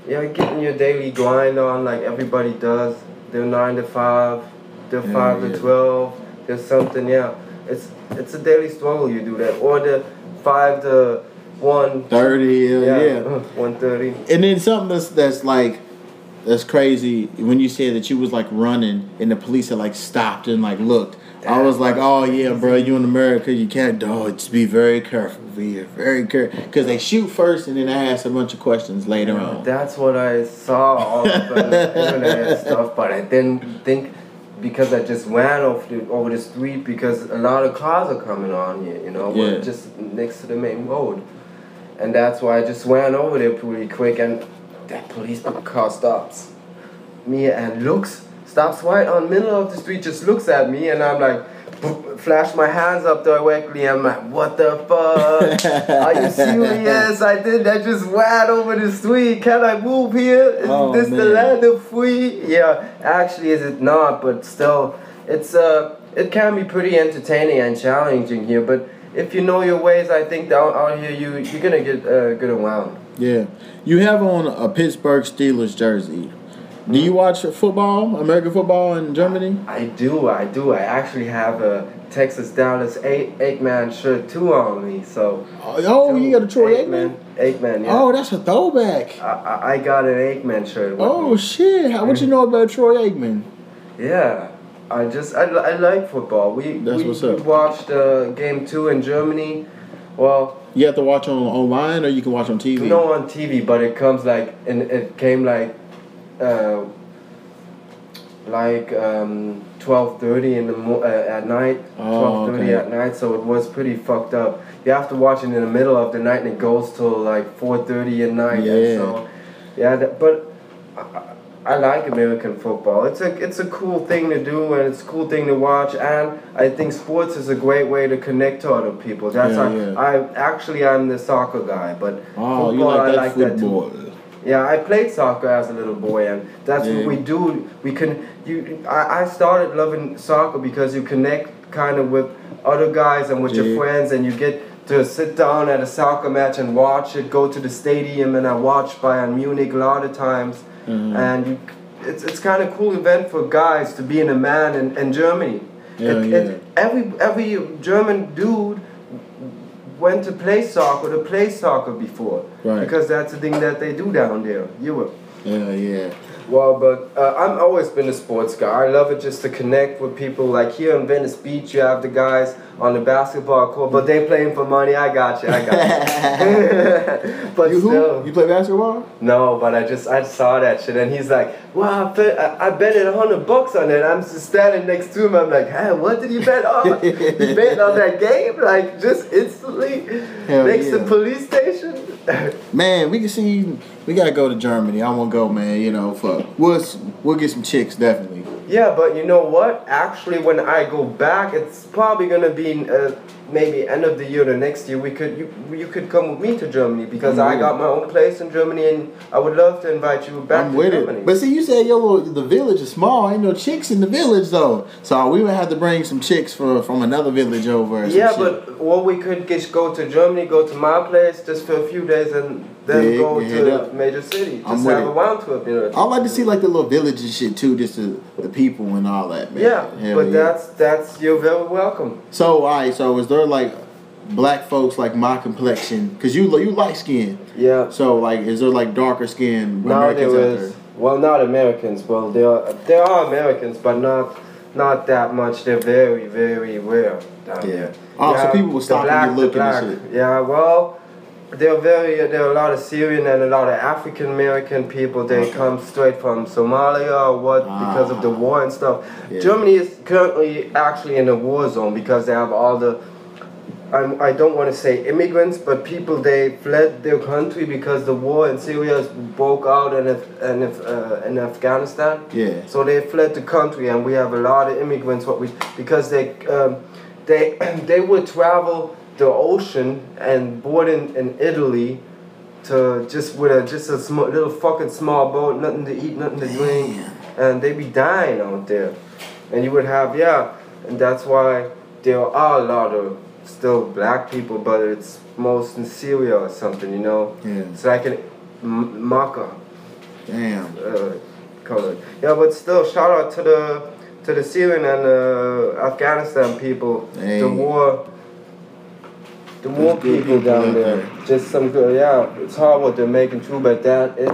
Yeah, getting your daily grind on like everybody does. They're nine to five. They're Yeah, five yeah. to twelve. There's something. Yeah, it's it's a daily struggle. You do that, or the five to one. Thirty. Yeah. yeah. Uh-huh, one thirty. And then something that's that's like that's crazy when you said that you was like running and the police had like stopped and like looked. I was like, oh yeah, bro, you in America, you can't. do Oh, just be very careful. Be very careful because they shoot first and then they ask a bunch of questions later on. That's what I saw all the internet stuff, but I didn't think because I just ran off the, over the street because a lot of cars are coming on here, you know, we're Yeah. just next to the main road. And that's why I just ran over there pretty quick and that police car stops me and looks, stops right on middle of the street, just looks at me and I'm like, flash my hands up directly. I'm like, what the fuck? Are you serious? I did. I just ran over the street. Can I move here? Is Oh, this the land of free? Yeah, actually, is it not? But still, it's uh, it can be pretty entertaining and challenging here. But if you know your ways, I think down out here you you're gonna get uh, good around. Yeah, you have on a Pittsburgh Steelers jersey. Do you watch football, American football in Germany? I do, I do. I actually have a Texas Dallas eight Aikman shirt too on me. So. Oh, you got a Troy Aikman. Aikman, yeah. Oh, that's a throwback. I, I- I got an Aikman shirt. Oh me. shit! How, what you know about Troy Aikman? Yeah, I just I, I like football. We That's we, what's up. we watched uh, game two in Germany. Well, You have to watch on online or you can watch on TV. no on TV, but it comes like and it came like, uh, like um, twelve thirty in the mo- uh, at night. Oh, Twelve thirty okay. at night, so it was pretty fucked up. You have to watch it in the middle of the night, and it goes till like four thirty at night. Yeah. So, yeah, that, but. I, I like American football. It's a it's a cool thing to do and it's a cool thing to watch and I think sports is a great way to connect to other people. That's Yeah, yeah. I actually I'm the soccer guy, but Oh, you football, like I like that too. Yeah, I played soccer as a little boy, and that's Yeah. what we do. We can you. I, I started loving soccer because you connect kind of with other guys and with Yeah. your friends, and you get to sit down at a soccer match and watch it. Go to the stadium, and I watched Bayern Munich a lot of times, Mhm. and you, it's it's kind of cool event for guys to be in a man in, in Germany. Yeah, It- yeah. it- every every German dude went to play soccer to play soccer before Right. because that's the thing that they do down there. Europe. Yeah, yeah. Well, but uh, I've always been a sports guy. I love it just to connect with people. Like here in Venice Beach, you have the guys on the basketball court, but they playing for money. I got you. I got you. but you still, who? You play basketball? no. But I just I saw that shit, and he's like, "Wow, I, bet, I, I betted hundred bucks on it." I'm just standing next to him. I'm like, "Hey, what did you bet on? you bet on that game? Like just instantly Hell next to yeah. police station." Man, we can see. We gotta go to Germany. I want to go, man. You know, for we'll we'll get some chicks definitely. Yeah, but you know what? Actually, when I go back, it's probably gonna be uh, maybe end of the year, the next year. We could you you could come with me to Germany because I I'm got my own place in Germany, and I would love to invite you back I'm to with Germany. it. But see, you said your little, the village is small. Ain't no chicks in the village though. So we would have to bring some chicks for from another village over. yeah, but or we could just go to Germany, go to my place just for a few days, and then Yeah, go to that- major city. Just I'm have a round trip, you know. I like to see like the little village and shit too, just the, the people and all that. Man. yeah, Hell but yeah. that's that's you're very welcome. So, all right. So, is there like black folks like my complexion? Cause you you light skin. Yeah. So, like, is there like darker skin Now Americans there out there? well, not Americans. Well, there are there are Americans, but not not that much. They're very very rare down Yeah. there. Oh, so people will stop and black, get the looking and black. Yeah, well, they're very there are a lot of Syrian and a lot of African American people. They Okay. come straight from Somalia or what because of the Ah. war and stuff. Yeah. Germany is currently actually in a war zone because they have all the I'm, I don't want to say immigrants, but people they fled their country because the war in Syria broke out in Af- in, Af- uh, in Afghanistan. Yeah. So they fled the country, and we have a lot of immigrants. What we because they um, they they would travel the ocean and board in, in Italy to just with a just a small, little fucking small boat, nothing to eat, nothing to drink, and they be dying out there. And you would have yeah, and that's why there are a lot of still black people, but it's most in Syria or something, you know. Yeah. It's like an M- Damn. uh, color. Yeah, but still, shout out to the to the Syrian and uh, Afghanistan people. The war, the good people people down there. there. Just some good. Yeah, it's hard what they're making too, but that is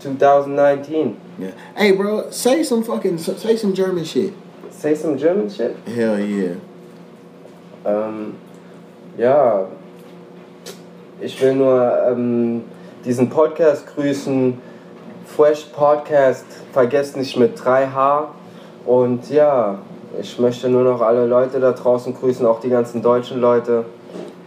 2019. Yeah. Hey, bro, say some fucking say some German shit. Say some German shit. Hell yeah. Ähm, ja, ich will nur ähm, diesen Podcast grüßen. Fresh Podcast, vergesst nicht mit 3H. Und ja, ich möchte nur noch alle Leute da draußen grüßen, auch die ganzen deutschen Leute.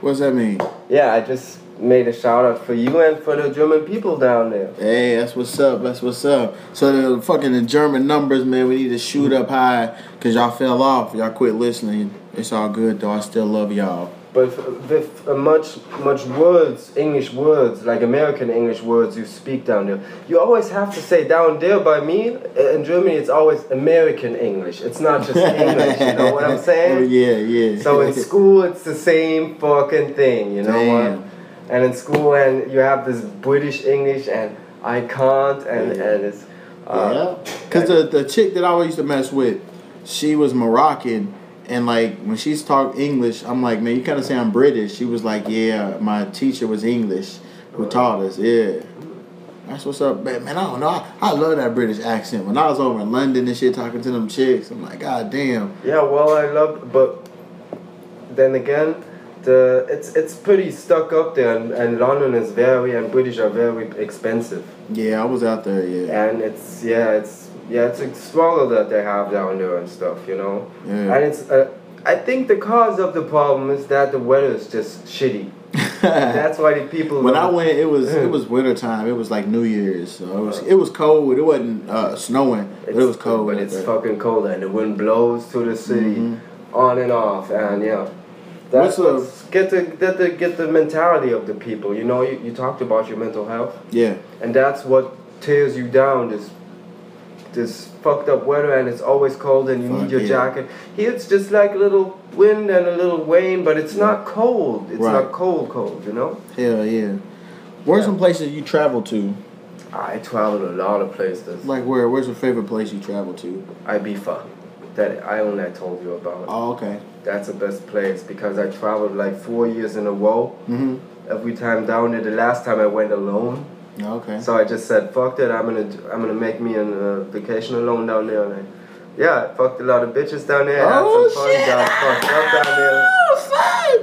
What's that mean? Yeah, I just made a shout out for you and for the German people down there. Hey, that's what's up. That's what's up. So the fucking the German numbers, man, we need to shoot up high because y'all fell off. Y'all quit listening. It's all good though. I still love y'all. But with much, much words, English words, like American English words you speak down there, you always have to say down there by me, uh, in Germany it's always American English. It's not just English, you know what I'm Oh, saying? yeah, yeah. So in school it's the same fucking thing, you know Damn. what? And in school and you have this British English and I can't and, Yeah. and it's... uh, yeah. Because the, the chick that I always used to mess with, she was Moroccan. And like when she's talk English, I'm like, man, you kind of sound British. She was like, yeah, my teacher was English who taught us. Yeah. That's what's up, man. Man, I don't know. I, I love that British accent. When I was over in London and shit talking to them chicks, I'm like, God damn. Yeah, well, I love, but then again, the it's it's pretty stuck up there, and, and London is very and British are very expensive, Yeah, I was out there, yeah. and it's yeah, it's yeah, it's a struggle that they have down there and stuff, you know, Yeah. and it's uh, I think the cause of the problem is that the weather is just shitty. That's why the people. when I went, it was it was winter time. It was like New Year's, so it was it was cold. It wasn't uh, snowing, but it was cold. But it's there. fucking cold, and the wind blows through the city, Mhm. on and off, and yeah. That's What's a- get the get the get the mentality of the people. You know, you, you talked about your mental health, Yeah, and that's what tears you down. This this fucked up weather, and it's always cold, and you Fuck need your yeah. jacket. Here it's just like a little wind and a little rain, but it's not cold. It's Right. not cold, cold. You know. hell yeah. Where's Yeah. some places you travel to? I traveled a lot of places. Like where? Where's your favorite place you travel to? Ibiza, that island I told you about. Oh, okay. that's the best place because I traveled like four years in a row. Mm-hmm. Every time down there, the last time I went alone. Okay. So I just said, "Fuck that! I'm gonna I'm gonna make me a uh, vacation alone down there." And I, yeah, I fucked a lot of bitches down there. had Oh, some fun. shit. Got fucked up down there.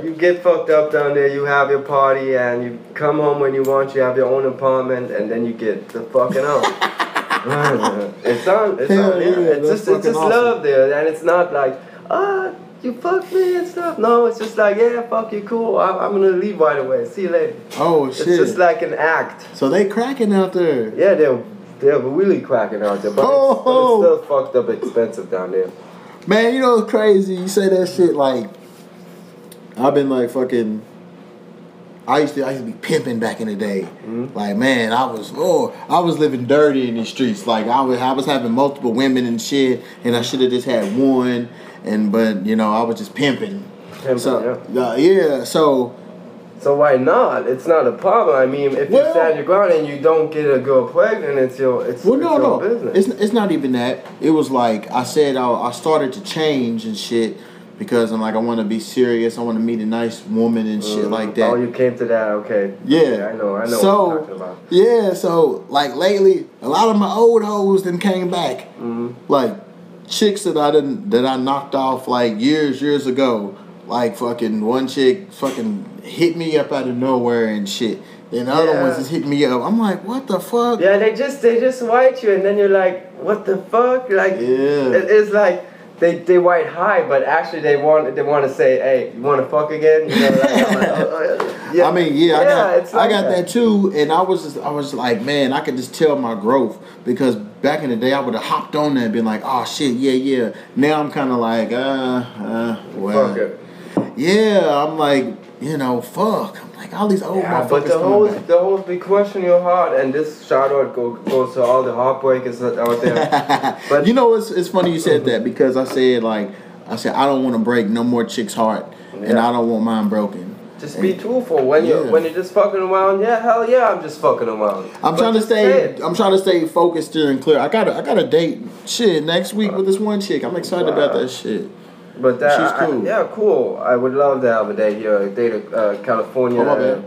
You get fucked up down there. You have your party, and you come home when you want. You have your own apartment, and then you get the fucking out. it's on. It's on. Yeah. yeah, it's just it's just awesome. love there, and it's not like ah. You fuck me and stuff. No, it's just like, yeah, fuck you, cool. I, I'm gonna leave right away. See you later. Oh shit! It's just like an act. so they cracking out there. Yeah, they're they're really cracking out there, but, Oh. it's, but it's still fucked up expensive down there. Man, you know what's crazy? You say that shit like I've been like fucking I used to I used to be pimping back in the day. Mhm. Like man, I was oh I was living dirty in the streets. Like I was I was having multiple women and shit, and I should have just had one. And but you know I was just pimping. Pimping, so yeah. uh, yeah, so So why not? It's not a problem. I mean, if you Well- stand your ground and you don't get a girl pregnant, it's your it's, well it's your no business. it's it's not even that. It was like I said I, I started to change and shit because I'm like I want to be serious. I want to meet a nice woman and shit Mm. like that. Oh, you came to that? Okay. Yeah. I know. I know So- what you're talking about. Yeah, so like lately, a lot of my old hoes then came back. hmm Like chicks that I didn't that I knocked off like years, years ago. Like fucking one chick fucking hit me up out of nowhere and shit. Then the other ones just hit me up. I'm like, what the fuck? Yeah, they just they just white you, and then you're like, what the fuck? Like, Yeah. it, it's like. They, they white high, but actually they want they want to say, hey, you want to fuck again? You know, like, like, oh, oh, yeah. I mean, yeah, I got it's I got that. that. too, and I was just I was like, man, I could just tell my growth because back in the day I would have hopped on there and been like, oh shit, yeah, yeah. Now I'm kind of like, uh, uh, well, yeah. I'm like, you know, fuck. I'm like all these old Yeah, motherfuckers but the whole back. the whole big question your heart, and this shout out go, goes to all the heartbreakers out there. But- you know, it's it's funny you said that because I said like I said I don't want to break no more chick's heart, and I don't want mine broken. Just be truthful when you Yeah. are when you're just fucking around. Yeah, hell yeah, I'm just fucking around. I'm But trying to stay. I'm trying to stay focused and clear. I got. I got a date. Shit, next week uh, with this one chick. I'm excited about that shit. But that, She's I- cool. yeah, cool. I would love to have a date here, a date a uh, California Oh,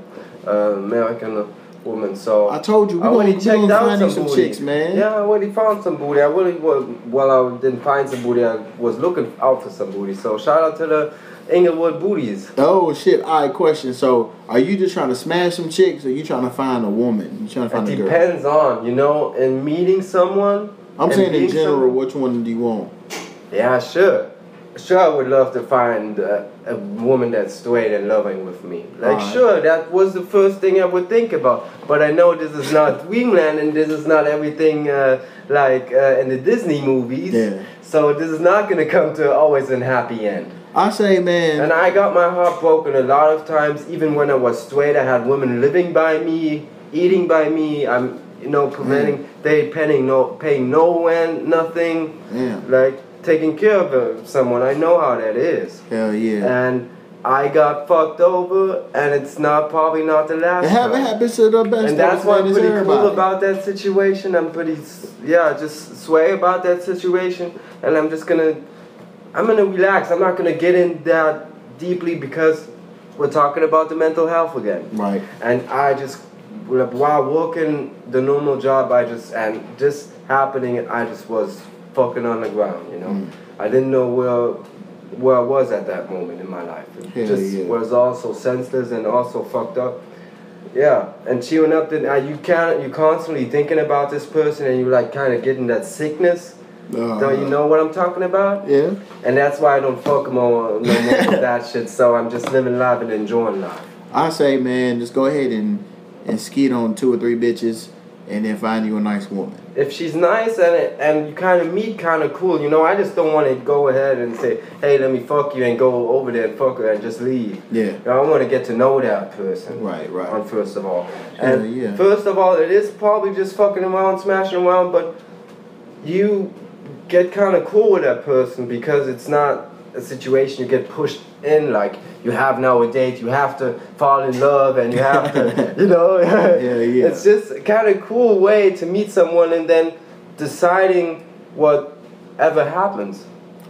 uh, American woman. So I told you we I already we checked out some some booty. chicks, man. Yeah, I already found some booty. I really was. Well, I didn't find some booty. I was looking out for some booty. So shout out to the Inglewood booties. Oh shit! All right, question. So, are you just trying to smash some chicks, or you trying to find a woman? You trying to find It a girl? It depends on you know in meeting someone. I'm saying in general, which one do you want? Yeah, sure. Sure, I would love to find uh, a woman that's straight and loving with me. Like, Alright. sure, that was the first thing I would think about. But I know this is not Dreamland and this is not everything uh, like uh, in the Disney movies. Yeah. So this is not gonna come to always a happy end. I say, man. And I got my heart broken a lot of times. Even when I was straight, I had women living by me, eating by me. I'm, you know, preventing they paying no paying no rent, nothing Damn. like taking care of uh, someone. I know how that is, Hell yeah. and I got fucked over, and it's not probably not the last. It haven't time. happened to the best. And that's why I'm pretty cool everybody. about that situation. I'm pretty, yeah, just sway about that situation, and I'm just gonna, I'm gonna relax. I'm not gonna get in that deeply because we're talking about the mental health again. Right. And I just, while working the normal job, I just and just happening, I just was fucking on the ground. You know, Mm. I didn't know where where I was at that moment in my life. It Hell just yeah. was also senseless and also fucked up. Yeah, and chewing up the uh, you can't you constantly thinking about this person and you like kind of getting that sickness. Uh, Don't you know what I'm talking about? Yeah. And that's why I don't fuck more no more with that shit. So I'm just living life and enjoying life. I say, man, just go ahead and and skeet on two or three bitches, and then find you a nice woman. If she's nice and and you kind of meet kind of cool, you know, I just don't want to go ahead and say, hey, let me fuck you and go over there and fuck her and just leave. Yeah. You know, I want to get to know that person. Right. Right. on first of all. And yeah. first of all, it is probably just fucking around, smashing around, but you get kind of cool with that person because it's not a situation you get pushed in like you have now a date, you have to fall in love and you have to, you know. Yeah, yeah. It's just kind of cool way to meet someone and then deciding whatever happens.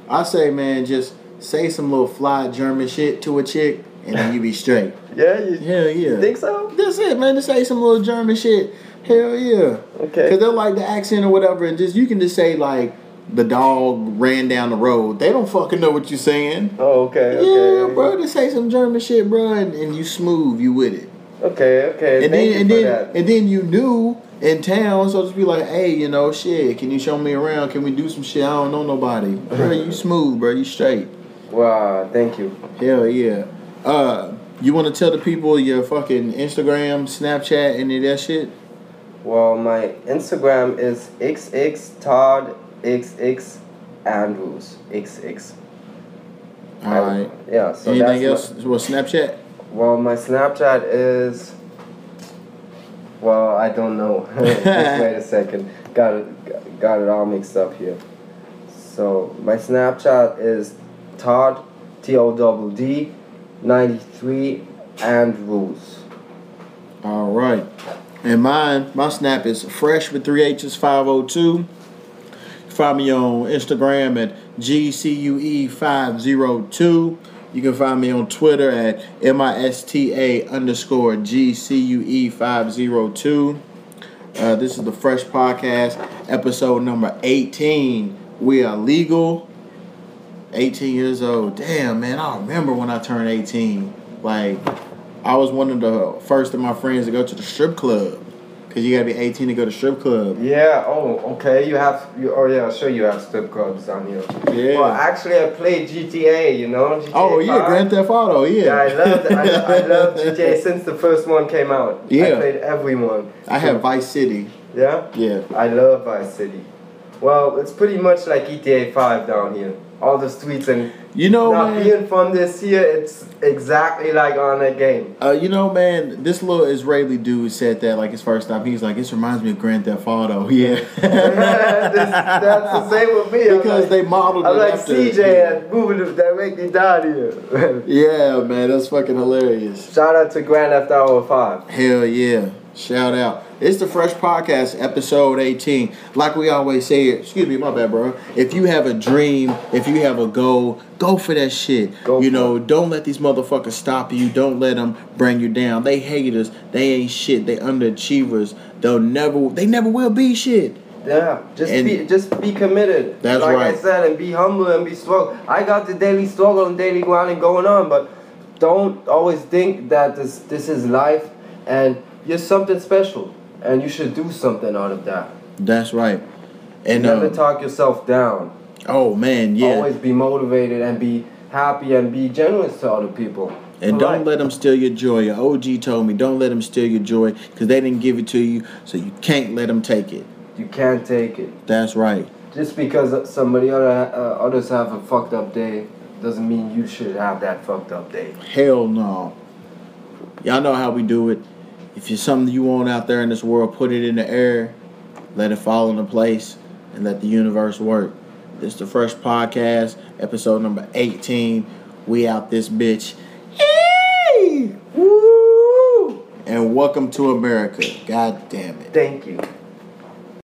I say, man, just say some little fly German shit to a chick, and then you be straight. Yeah, you, Hell yeah. you think so? That's it, man. Just say some little German shit. Hell yeah. Okay. Cause they'll like the accent or whatever, and just you can just say like the dog ran down the road. They don't fucking know what you're saying. Oh, okay, Yeah, okay. bro. Just say some German shit, bro, and, and you smooth, you with it. Okay, okay. And Thank then you and then that. and then you knew in town, so just be like, hey, you know, shit. Can you show me around? Can we do some shit? I don't know nobody. Bro, you smooth, bro. You straight. Wow, thank you. Hell yeah. Uh, you want to tell the people your fucking Instagram, Snapchat, any of that shit? Well, my Instagram is xx Todd xx Andrews xx. All right. Yeah. So Anything else? Well, Snapchat. Well, my Snapchat is. Well, I don't know. Just wait a second. Got it. Got it all mixed up here. So my Snapchat is Todd T O double D ninety three Andrews. All right. And mine, my snap is fresh with three H's five oh two. Find me on Instagram at GCUE five zero two. You can find me on Twitter at MISTA underscore GCUE five zero two. Uh, this is the Fresh Podcast, episode number 18. We are legal. 18 years old. Damn, man, I remember when I turned 18. Like, I was one of the first of my friends to go to the strip club. Because you gotta be 18 to go to strip club. Yeah. Oh, okay. You have. You, oh, yeah. Sure, you have strip clubs down here. Yeah. Well, actually, I played GTA. You know. GTA oh, yeah, 5. Grand Theft Auto, yeah. Yeah, I love I, I love GTA since the first one came out. Yeah. I played every one. I have Vice City. Yeah, Yeah. I love Vice City. Well, it's pretty much like GTA 5 down here. All the streets and You know, not man. being from this here, it's exactly like on that game. Uh, you know, man, this little Israeli dude said that like his first time. He's like, this reminds me of Grand Theft Auto. Yeah. This- that's the same with me. Because like, they modeled I'm like after. CJ and moving that make me down here. Yeah, man, that's fucking hilarious. Shout out to Grand Theft Auto 5. Hell yeah. Shout out. It's the Fresh Podcast, episode 18. Like we always say, excuse me, my bad, bro. If you have a dream, if you have a goal, go for that shit. Go you know, don't let these motherfuckers stop you. Don't let them bring you down. They haters. They ain't shit. They underachievers. They'll never, they never will be shit. Yeah, just And- be just be committed. That's like right. I said, and be humble and be strong. I got the daily struggle and daily grinding going on, but don't always think that this this is life and you're something special and you should do something out of that. That's right. And Never uh, talk yourself down. oh man, yeah. Always be motivated and be happy and be generous to other people. And don't life. let them steal your joy. Your OG told me, don't let them steal your joy because they didn't give it to you, so you can't let them take it. you can't take it. That's right. Just because somebody other uh, others have a fucked up day doesn't mean you should have that fucked up day. Hell no. Y'all know how we do it. If you're something you want out there in this world, put it in the air, let it fall into place, and let the universe work. This the Fresh Podcast, episode number 18. We out this bitch. Hey! Woo! And welcome to America. God damn it. Thank you.